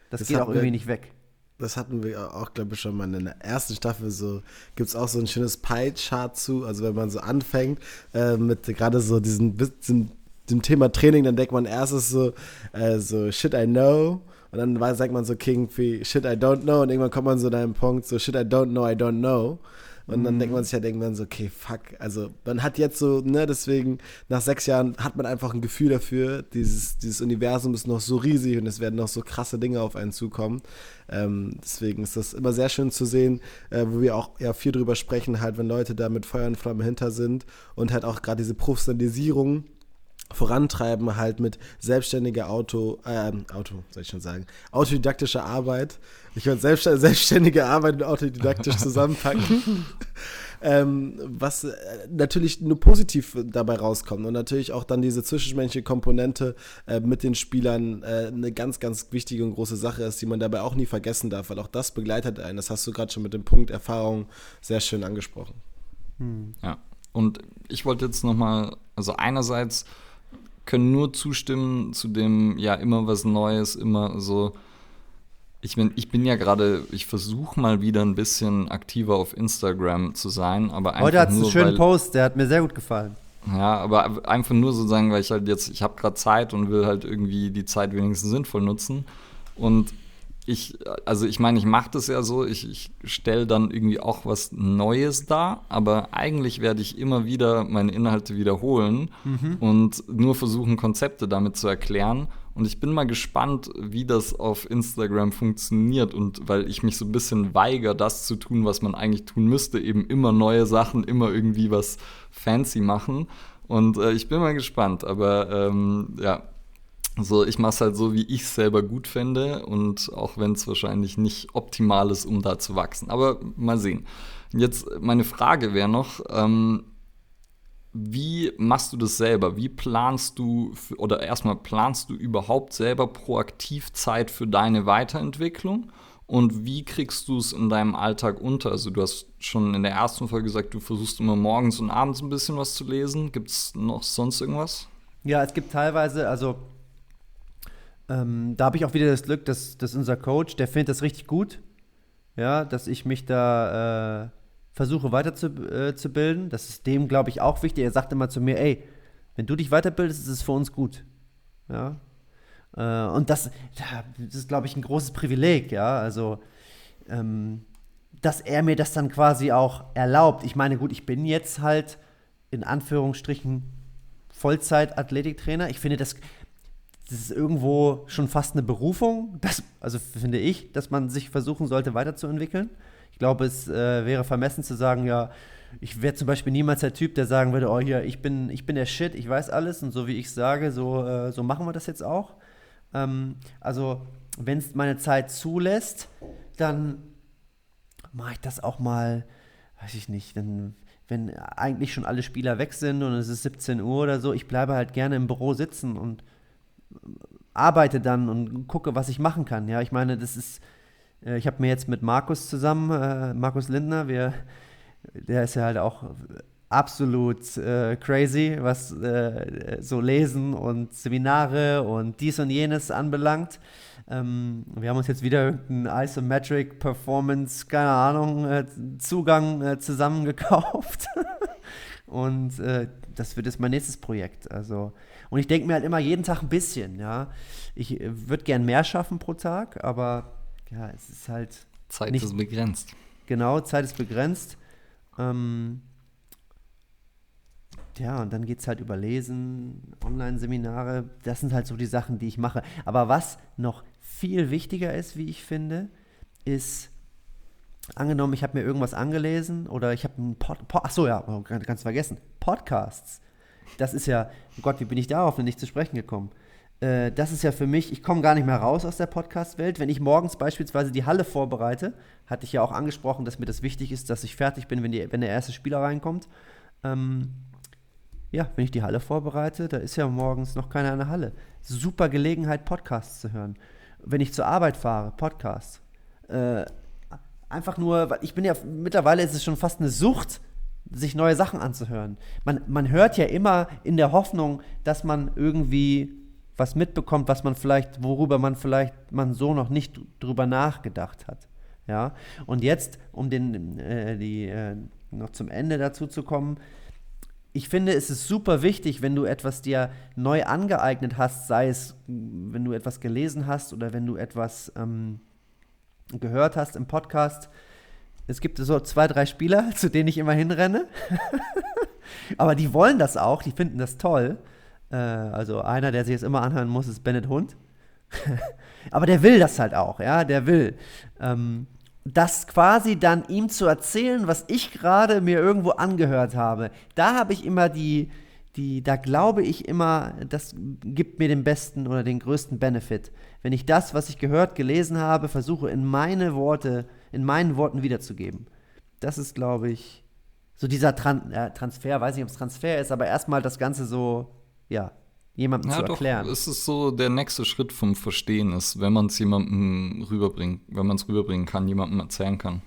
Das, das geht auch irgendwie wir, nicht weg. Das hatten wir auch, glaube ich, schon mal in der ersten Staffel. So gibt es auch so ein schönes Pie-Chart zu. Also wenn man so anfängt äh, mit gerade so diesem, diesem, diesem, Thema Training, dann denkt man erstes so, äh, so Shit I know. Und dann sagt man so King wie Shit I don't know. Und irgendwann kommt man so an einen Punkt, so Shit I don't know, I don't know. Und dann denkt man sich ja, denkt man so, okay, fuck. Also man hat jetzt so, ne, deswegen nach sechs Jahren hat man einfach ein Gefühl dafür, dieses, dieses Universum ist noch so riesig und es werden noch so krasse Dinge auf einen zukommen. Ähm, deswegen ist das immer sehr schön zu sehen, äh, wo wir auch ja viel drüber sprechen, halt, wenn Leute da mit Feuer und Flamme hinter sind und halt auch gerade diese Professionalisierung vorantreiben halt mit selbstständiger Auto, äh, Auto, soll ich schon sagen, autodidaktischer Arbeit. Ich würde selbst, selbstständige Arbeit und autodidaktisch zusammenpacken. ähm, was äh, natürlich nur positiv dabei rauskommt und natürlich auch dann diese zwischenmenschliche Komponente äh, mit den Spielern äh, eine ganz, ganz wichtige und große Sache ist, die man dabei auch nie vergessen darf, weil auch das begleitet einen. Das hast du gerade schon mit dem Punkt Erfahrung sehr schön angesprochen. Hm. Ja, und ich wollte jetzt nochmal, also einerseits können nur zustimmen zu dem, ja, immer was Neues, immer so. Ich bin, ich bin ja gerade, ich versuche mal wieder ein bisschen aktiver auf Instagram zu sein, aber einfach Heute hat es einen schönen weil, Post, der hat mir sehr gut gefallen. Ja, aber einfach nur sozusagen, weil ich halt jetzt, ich habe gerade Zeit und will halt irgendwie die Zeit wenigstens sinnvoll nutzen. Und ich, also ich meine, ich mache das ja so, ich, ich stelle dann irgendwie auch was Neues dar, aber eigentlich werde ich immer wieder meine Inhalte wiederholen mhm. und nur versuchen, Konzepte damit zu erklären. Und ich bin mal gespannt, wie das auf Instagram funktioniert und weil ich mich so ein bisschen weigere, das zu tun, was man eigentlich tun müsste, eben immer neue Sachen, immer irgendwie was fancy machen. Und äh, ich bin mal gespannt, aber ähm, ja, so, ich mache es halt so, wie ich es selber gut fände und auch wenn es wahrscheinlich nicht optimal ist, um da zu wachsen. Aber mal sehen. Jetzt meine Frage wäre noch, ähm, wie machst du das selber? Wie planst du, für, oder erstmal planst du überhaupt selber proaktiv Zeit für deine Weiterentwicklung? Und wie kriegst du es in deinem Alltag unter? Also du hast schon in der ersten Folge gesagt, du versuchst immer morgens und abends ein bisschen was zu lesen. Gibt es noch sonst irgendwas? Ja, es gibt teilweise, also ähm, da habe ich auch wieder das Glück, dass, dass unser Coach, der findet das richtig gut, ja, dass ich mich da äh, versuche weiterzubilden. Äh, das ist dem, glaube ich, auch wichtig. Er sagt immer zu mir, ey, wenn du dich weiterbildest, ist es für uns gut. Ja. Äh, und das, das ist, glaube ich, ein großes Privileg, ja. Also, ähm, dass er mir das dann quasi auch erlaubt. Ich meine, gut, ich bin jetzt halt in Anführungsstrichen Vollzeit-Athletiktrainer. Ich finde, das das ist irgendwo schon fast eine Berufung, das, also finde ich, dass man sich versuchen sollte, weiterzuentwickeln. Ich glaube, es äh, wäre vermessen zu sagen, ja, ich wäre zum Beispiel niemals der Typ, der sagen würde, oh hier, ich bin, ich bin der Shit, ich weiß alles und so wie ich sage, so, äh, so machen wir das jetzt auch. Ähm, also, wenn es meine Zeit zulässt, dann mache ich das auch mal, weiß ich nicht, dann, wenn eigentlich schon alle Spieler weg sind und es ist 17 Uhr oder so, ich bleibe halt gerne im Büro sitzen und arbeite dann und gucke, was ich machen kann. Ja, ich meine, das ist, äh, ich habe mir jetzt mit Markus zusammen, äh, Markus Lindner, wir, der ist ja halt auch absolut äh, crazy, was äh, so Lesen und Seminare und dies und jenes anbelangt. Ähm, wir haben uns jetzt wieder irgendeinen Isometric Performance, keine Ahnung, äh, Zugang äh, zusammengekauft. und das wird jetzt mein nächstes Projekt. Also, und ich denke mir halt immer jeden Tag ein bisschen, ja. Ich äh, würde gern mehr schaffen pro Tag, aber ja, es ist halt. Zeit nicht, ist begrenzt. Genau, Zeit ist begrenzt. Ähm, ja, und dann geht es halt über Lesen, Online-Seminare. Das sind halt so die Sachen, die ich mache. Aber was noch viel wichtiger ist, wie ich finde, ist, angenommen, ich habe mir irgendwas angelesen oder ich habe einen Pod, Pod achso, ja, ganz vergessen, Podcasts. Das ist ja, oh Gott, wie bin ich darauf denn nicht zu sprechen gekommen? Äh, das ist ja für mich, ich komme gar nicht mehr raus aus der Podcast-Welt. Wenn ich morgens beispielsweise die Halle vorbereite, hatte ich ja auch angesprochen, dass mir das wichtig ist, dass ich fertig bin, wenn, die, wenn der erste Spieler reinkommt. Ähm, ja, wenn ich die Halle vorbereite, da ist ja morgens noch keiner in der Halle. Super Gelegenheit, Podcasts zu hören. Wenn ich zur Arbeit fahre, Podcasts. Äh, einfach nur, ich bin ja, mittlerweile ist es schon fast eine Sucht, sich neue Sachen anzuhören. Man, man hört ja immer in der Hoffnung, dass man irgendwie was mitbekommt, was man vielleicht, worüber man vielleicht man so noch nicht drüber nachgedacht hat. Ja, und jetzt, um den, äh, die, äh, noch zum Ende dazu zu kommen, ich finde, es ist super wichtig, wenn du etwas dir neu angeeignet hast, sei es, wenn du etwas gelesen hast oder wenn du etwas ähm, gehört hast im Podcast. Es gibt so zwei, drei Spieler, zu denen ich immer hinrenne. Aber die wollen das auch, die finden das toll. Äh, also einer, der sich jetzt immer anhören muss, ist Bennett Hund. Aber der will das halt auch, ja, der will. Ähm, das quasi dann ihm zu erzählen, was ich gerade mir irgendwo angehört habe, da habe ich immer die, die, da glaube ich immer, das gibt mir den besten oder den größten Benefit. Wenn ich das, was ich gehört, gelesen habe, versuche in meine Worte, in meinen Worten wiederzugeben. Das ist, glaube ich, so dieser Tran äh, Transfer, weiß nicht, ob es Transfer ist, aber erstmal das Ganze so, ja, jemandem ja, zu erklären. Doch, es ist so der nächste Schritt vom Verstehen ist, wenn man es jemandem rüberbringt, wenn man es rüberbringen kann, jemandem erzählen kann.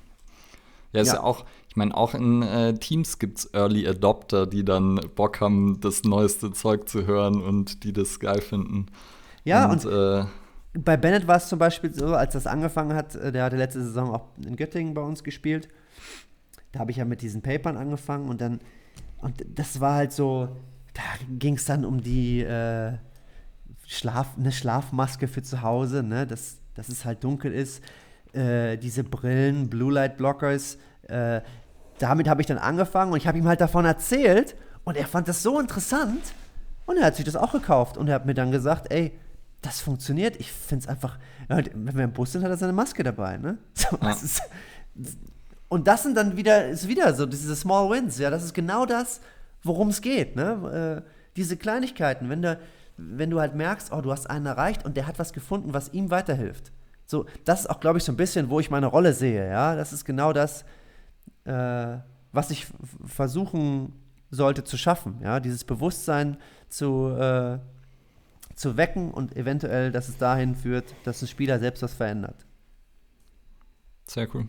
Ja, ist ja, ja auch, ich meine, auch in äh, Teams gibt es Early Adopter, die dann Bock haben, das neueste Zeug zu hören und die das geil finden. Ja, und, und äh, bei Bennett war es zum Beispiel so, als das angefangen hat, äh, der hatte letzte Saison auch in Göttingen bei uns gespielt. Da habe ich ja mit diesen Papern angefangen und dann, und das war halt so, da ging es dann um die äh, Schlaf, eine Schlafmaske für zu Hause, ne? dass, dass es halt dunkel ist. Äh, diese Brillen, Blue Light Blockers, äh, damit habe ich dann angefangen und ich habe ihm halt davon erzählt und er fand das so interessant und er hat sich das auch gekauft und er hat mir dann gesagt, ey, das funktioniert. Ich finde es einfach, wenn wir im Bus sind, hat er seine Maske dabei, ne? So, ja. ist, und das sind dann wieder, ist wieder so diese Small Wins, ja, das ist genau das, worum es geht. Ne? Äh, diese Kleinigkeiten, wenn du, wenn du halt merkst, oh, du hast einen erreicht und der hat was gefunden, was ihm weiterhilft. So, das ist auch, glaube ich, so ein bisschen, wo ich meine Rolle sehe. Ja, das ist genau das, äh, was ich versuchen sollte zu schaffen. Ja, dieses Bewusstsein zu, äh, zu wecken und eventuell, dass es dahin führt, dass ein Spieler selbst was verändert. Sehr cool.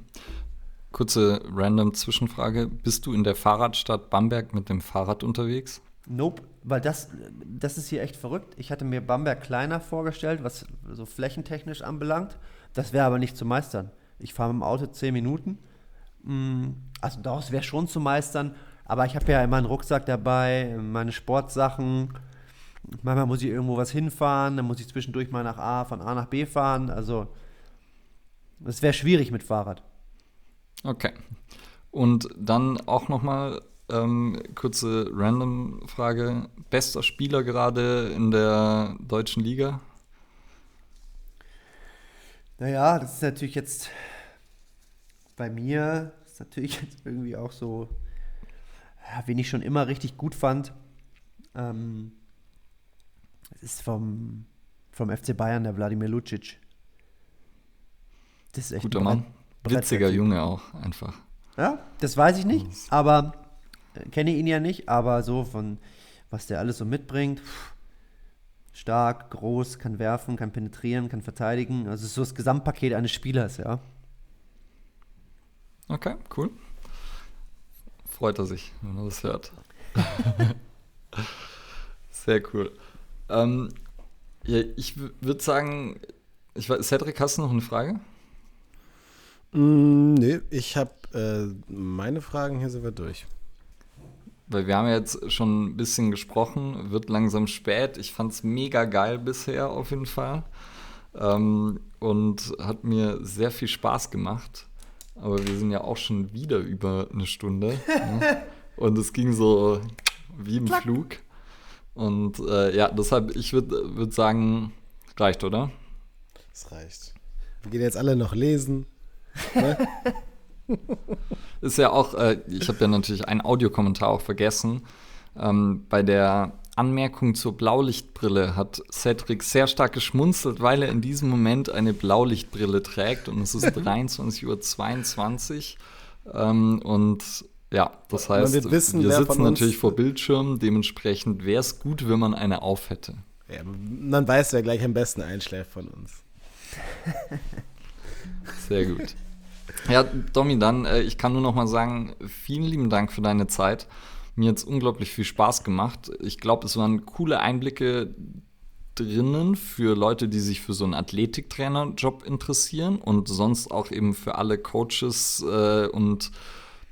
Kurze random Zwischenfrage. Bist du in der Fahrradstadt Bamberg mit dem Fahrrad unterwegs? Nope, weil das, das ist hier echt verrückt. Ich hatte mir Bamberg kleiner vorgestellt, was so flächentechnisch anbelangt. Das wäre aber nicht zu meistern. Ich fahre mit dem Auto zehn Minuten. Mm, also daraus wäre schon zu meistern. Aber ich habe ja immer einen Rucksack dabei, meine Sportsachen. Manchmal muss ich irgendwo was hinfahren, dann muss ich zwischendurch mal nach A, von A nach B fahren. Also es wäre schwierig mit Fahrrad. Okay. Und dann auch noch mal Ähm, kurze Random-Frage. Bester Spieler gerade in der deutschen Liga? Naja, das ist natürlich jetzt bei mir, ist natürlich jetzt irgendwie auch so, wen ich schon immer richtig gut fand. Ähm, es ist vom, vom FC Bayern der Wladimir Lucic. Das ist echt Guter Mann. Witziger Junge auch, einfach. Ja, das weiß ich nicht, aber äh, kenne ihn ja nicht, aber so von was der alles so mitbringt. Stark, groß, kann werfen, kann penetrieren, kann verteidigen. Also so das Gesamtpaket eines Spielers, ja. Okay, cool. Freut er sich, wenn er das hört. Sehr cool. Ähm, ja, ich würde sagen, ich weiß, Cedric, hast du noch eine Frage? Mm, nee, ich habe äh, meine Fragen, hier sind wir durch. Weil wir haben jetzt schon ein bisschen gesprochen, wird langsam spät. Ich fand es mega geil bisher auf jeden Fall. Ähm, und hat mir sehr viel Spaß gemacht. Aber wir sind ja auch schon wieder über eine Stunde. ne? Und es ging so wie im Klack. Flug. Und äh, ja, deshalb, ich würde würd sagen, reicht, oder? Es reicht. Wir gehen jetzt alle noch lesen. Ne? Ist ja auch, äh, ich habe ja natürlich einen Audiokommentar auch vergessen. Ähm, bei der Anmerkung zur Blaulichtbrille hat Cedric sehr stark geschmunzelt, weil er in diesem Moment eine Blaulichtbrille trägt und es ist 23.22 Uhr. Ähm, und ja, das heißt, wissen, wir sitzen natürlich vor Bildschirmen, dementsprechend wäre es gut, wenn man eine auf hätte. Ja, man weiß, wer gleich am besten einschläft von uns. Sehr gut. Ja, Domi, dann, äh, ich kann nur noch mal sagen, vielen lieben Dank für deine Zeit. Mir hat es unglaublich viel Spaß gemacht. Ich glaube, es waren coole Einblicke drinnen für Leute, die sich für so einen Athletiktrainer-Job interessieren und sonst auch eben für alle Coaches äh, und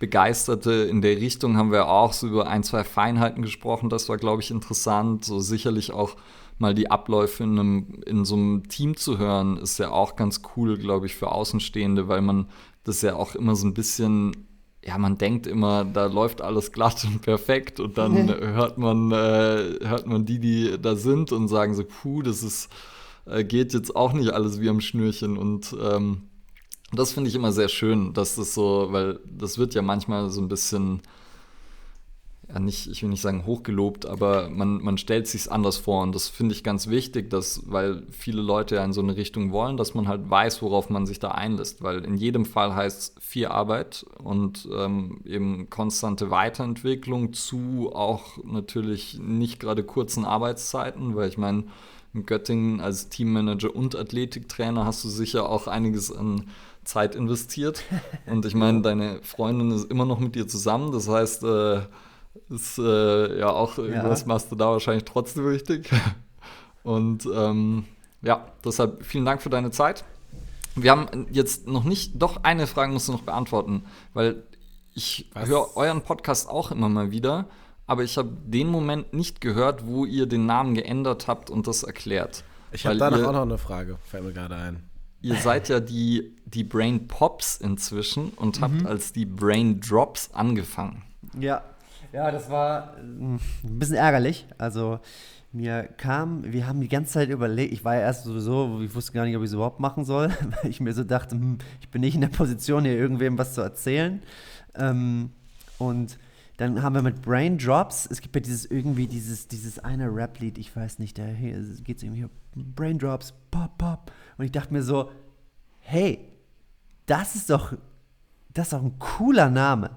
Begeisterte in der Richtung haben wir auch so über ein, zwei Feinheiten gesprochen. Das war, glaube ich, interessant. So sicherlich auch mal die Abläufe in, einem, in so einem Team zu hören, ist ja auch ganz cool, glaube ich, für Außenstehende, weil man das ja auch immer so ein bisschen ja, man denkt immer, da läuft alles glatt und perfekt und dann hört man, äh, hört man die, die da sind und sagen so, puh, das ist, äh, geht jetzt auch nicht alles wie am Schnürchen und ähm, das finde ich immer sehr schön, dass das so, weil das wird ja manchmal so ein bisschen ja nicht, ich will nicht sagen hochgelobt, aber man, man stellt sich anders vor. Und das finde ich ganz wichtig, dass, weil viele Leute ja in so eine Richtung wollen, dass man halt weiß, worauf man sich da einlässt, weil in jedem Fall heißt es viel Arbeit und ähm, eben konstante Weiterentwicklung zu auch natürlich nicht gerade kurzen Arbeitszeiten, weil ich meine, in Göttingen als Teammanager und Athletiktrainer hast du sicher auch einiges an Zeit investiert und ich meine, deine Freundin ist immer noch mit dir zusammen, das heißt, äh, ist äh, ja auch irgendwas ja. machst du da wahrscheinlich trotzdem richtig. Und ähm, ja, deshalb vielen Dank für deine Zeit. Wir haben jetzt noch nicht, doch eine Frage musst du noch beantworten, weil ich höre euren Podcast auch immer mal wieder, aber ich habe den Moment nicht gehört, wo ihr den Namen geändert habt und das erklärt. Ich habe danach auch noch eine Frage, fällt mir gerade ein. Ihr seid ja die, die Brain Pops inzwischen und habt mhm. als die Brain Drops angefangen. Ja, ja, das war hm, ein bisschen ärgerlich. Also mir kam, wir haben die ganze Zeit überlegt, ich war ja erst sowieso, ich wusste gar nicht, ob ich es überhaupt machen soll, weil ich mir so dachte, hm, ich bin nicht in der Position, hier irgendwem was zu erzählen. Ähm, und dann haben wir mit Brain Drops, es gibt ja dieses irgendwie dieses, dieses eine Rap-Lied, ich weiß nicht, da geht es irgendwie Brain Drops, pop, pop. Und ich dachte mir so, hey, das ist doch, das ist doch ein cooler Name.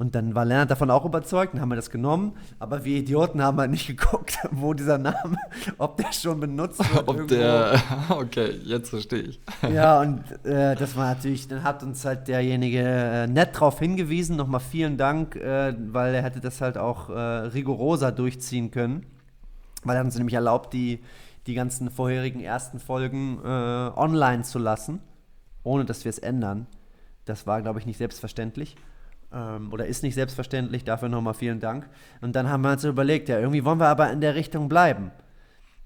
Und dann war Lennart davon auch überzeugt und haben wir das genommen. Aber wir Idioten haben halt nicht geguckt, wo dieser Name, ob der schon benutzt wird. ob irgendwo. der, okay, jetzt verstehe ich. Ja, und äh, das war natürlich, dann hat uns halt derjenige äh, nett darauf hingewiesen. Nochmal vielen Dank, äh, weil er hätte das halt auch äh, rigoroser durchziehen können. Weil er uns nämlich erlaubt, die, die ganzen vorherigen ersten Folgen äh, online zu lassen, ohne dass wir es ändern. Das war, glaube ich, nicht selbstverständlich ähm, oder ist nicht selbstverständlich. Dafür nochmal vielen Dank. Und dann haben wir uns überlegt, ja, irgendwie wollen wir aber in der Richtung bleiben.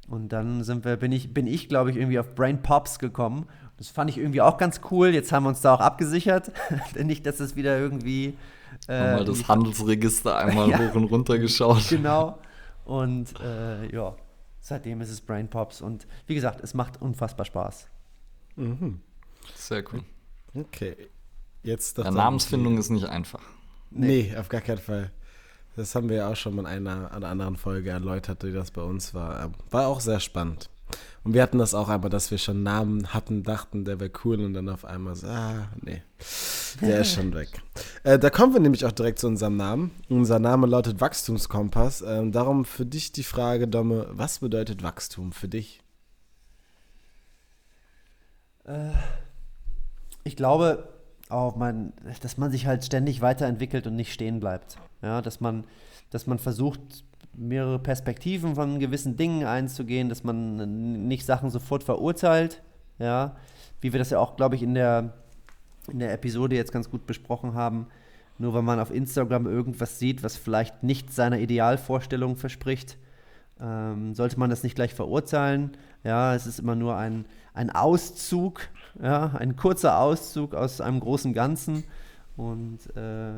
Und dann sind wir, bin ich, bin ich glaube ich, irgendwie auf Brain Pops gekommen. Das fand ich irgendwie auch ganz cool. Jetzt haben wir uns da auch abgesichert. nicht, dass es wieder irgendwie Äh, mal das Handelsregister einmal ja, hoch und runter geschaut. Genau. Und äh, ja, seitdem ist es Brain Pops. Und wie gesagt, es macht unfassbar Spaß. Mhm. Sehr cool. Okay. Jetzt ja, Namensfindung ist nicht einfach. Nee. nee. auf gar keinen Fall. Das haben wir ja auch schon mal in einer, einer anderen Folge erläutert, wie das bei uns war. War auch sehr spannend. Und wir hatten das auch einmal, dass wir schon Namen hatten, dachten, der wäre cool und dann auf einmal so, ah, nee, der ist schon weg. Äh, da kommen wir nämlich auch direkt zu unserem Namen. Unser Name lautet Wachstumskompass. Ähm, darum für dich die Frage, Domme, was bedeutet Wachstum für dich? Äh, ich glaube, auch mein, dass man sich halt ständig weiterentwickelt und nicht stehen bleibt. Ja, dass man, dass man versucht, mehrere Perspektiven von gewissen Dingen einzugehen, dass man nicht Sachen sofort verurteilt, ja, wie wir das ja auch, glaube ich, in der, in der Episode jetzt ganz gut besprochen haben. Nur weil man auf Instagram irgendwas sieht, was vielleicht nicht seiner Idealvorstellung verspricht, ähm, sollte man das nicht gleich verurteilen. Ja, es ist immer nur ein, ein Auszug, ja, ein kurzer Auszug aus einem großen Ganzen. Und äh,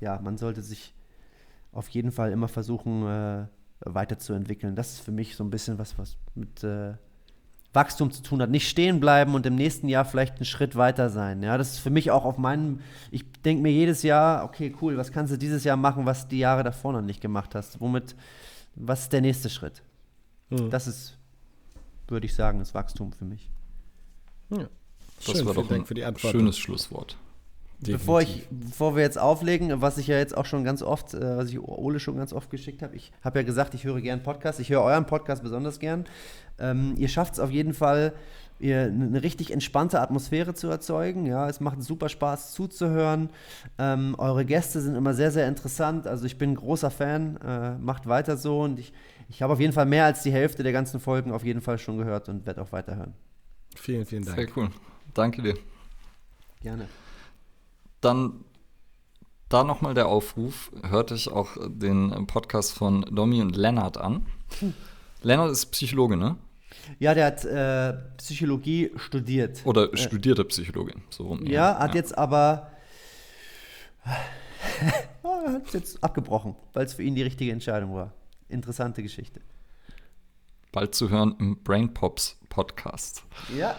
ja, man sollte sich auf jeden Fall immer versuchen, äh, weiterzuentwickeln. Das ist für mich so ein bisschen was, was mit äh, Wachstum zu tun hat. Nicht stehen bleiben und im nächsten Jahr vielleicht einen Schritt weiter sein. Ja, das ist für mich auch auf meinem, ich denke mir jedes Jahr, okay, cool, was kannst du dieses Jahr machen, was die Jahre davor noch nicht gemacht hast? Womit, was ist der nächste Schritt? Mhm. Das ist, würde ich sagen, das Wachstum für mich. Ja. Das Schön, war doch ein schönes Schlusswort. Bevor, ich, bevor wir jetzt auflegen, was ich ja jetzt auch schon ganz oft, äh, was ich Ole schon ganz oft geschickt habe, ich habe ja gesagt, ich höre gern Podcasts, ich höre euren Podcast besonders gern. Ähm, ihr schafft es auf jeden Fall, ihr, eine richtig entspannte Atmosphäre zu erzeugen. Ja, es macht super Spaß zuzuhören. Ähm, eure Gäste sind immer sehr, sehr interessant. Also ich bin ein großer Fan. Äh, macht weiter so und ich, ich habe auf jeden Fall mehr als die Hälfte der ganzen Folgen auf jeden Fall schon gehört und werde auch weiterhören. Vielen, vielen Dank. Sehr cool. Danke dir. Gerne. Dann da nochmal der Aufruf, hörte ich auch den Podcast von Domi und Lennart an. Hm. Lennart ist Psychologe, ne? Ja, der hat äh, Psychologie studiert. Oder äh, studierte Psychologe, so rum. Ja, hat ja. jetzt aber hat jetzt abgebrochen, weil es für ihn die richtige Entscheidung war. Interessante Geschichte. Bald zu hören im Brain Pops Podcast. Ja.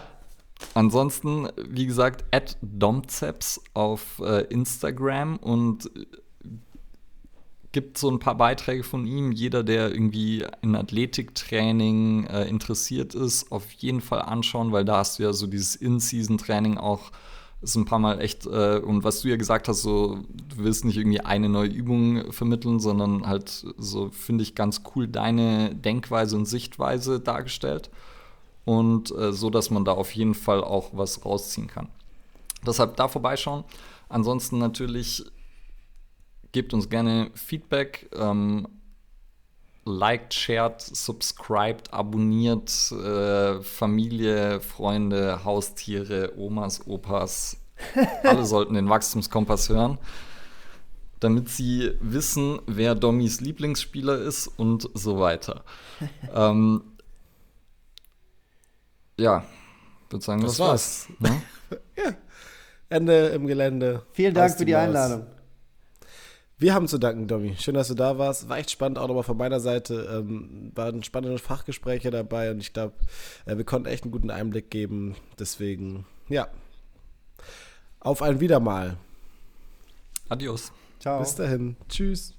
Ansonsten, wie gesagt, at Domzeps auf äh, Instagram und äh, gibt so ein paar Beiträge von ihm. Jeder, der irgendwie in Athletiktraining äh, interessiert ist, auf jeden Fall anschauen, weil da hast du ja so dieses In-Season-Training auch ist ein paar Mal echt, äh, und was du ja gesagt hast, so, du willst nicht irgendwie eine neue Übung vermitteln, sondern halt so, finde ich ganz cool, deine Denkweise und Sichtweise dargestellt und äh, so, dass man da auf jeden Fall auch was rausziehen kann. Deshalb da vorbeischauen. Ansonsten natürlich gebt uns gerne Feedback. Ähm, liked, shared, subscribed, abonniert äh, Familie, Freunde, Haustiere, Omas, Opas. Alle sollten den Wachstumskompass hören, damit sie wissen, wer Dommys Lieblingsspieler ist und so weiter. ähm, ja, würde sagen, das, das war's. war's. Ne? ja. Ende im Gelände. Vielen Dank für die Maus. Einladung. Wir haben zu danken, Domi. Schön, dass du da warst. War echt spannend, auch nochmal von meiner Seite. Ähm, waren spannende Fachgespräche dabei und ich glaube, äh, wir konnten echt einen guten Einblick geben. Deswegen, ja. Auf ein Wiedermal. Adios. Ciao. Bis dahin. Tschüss.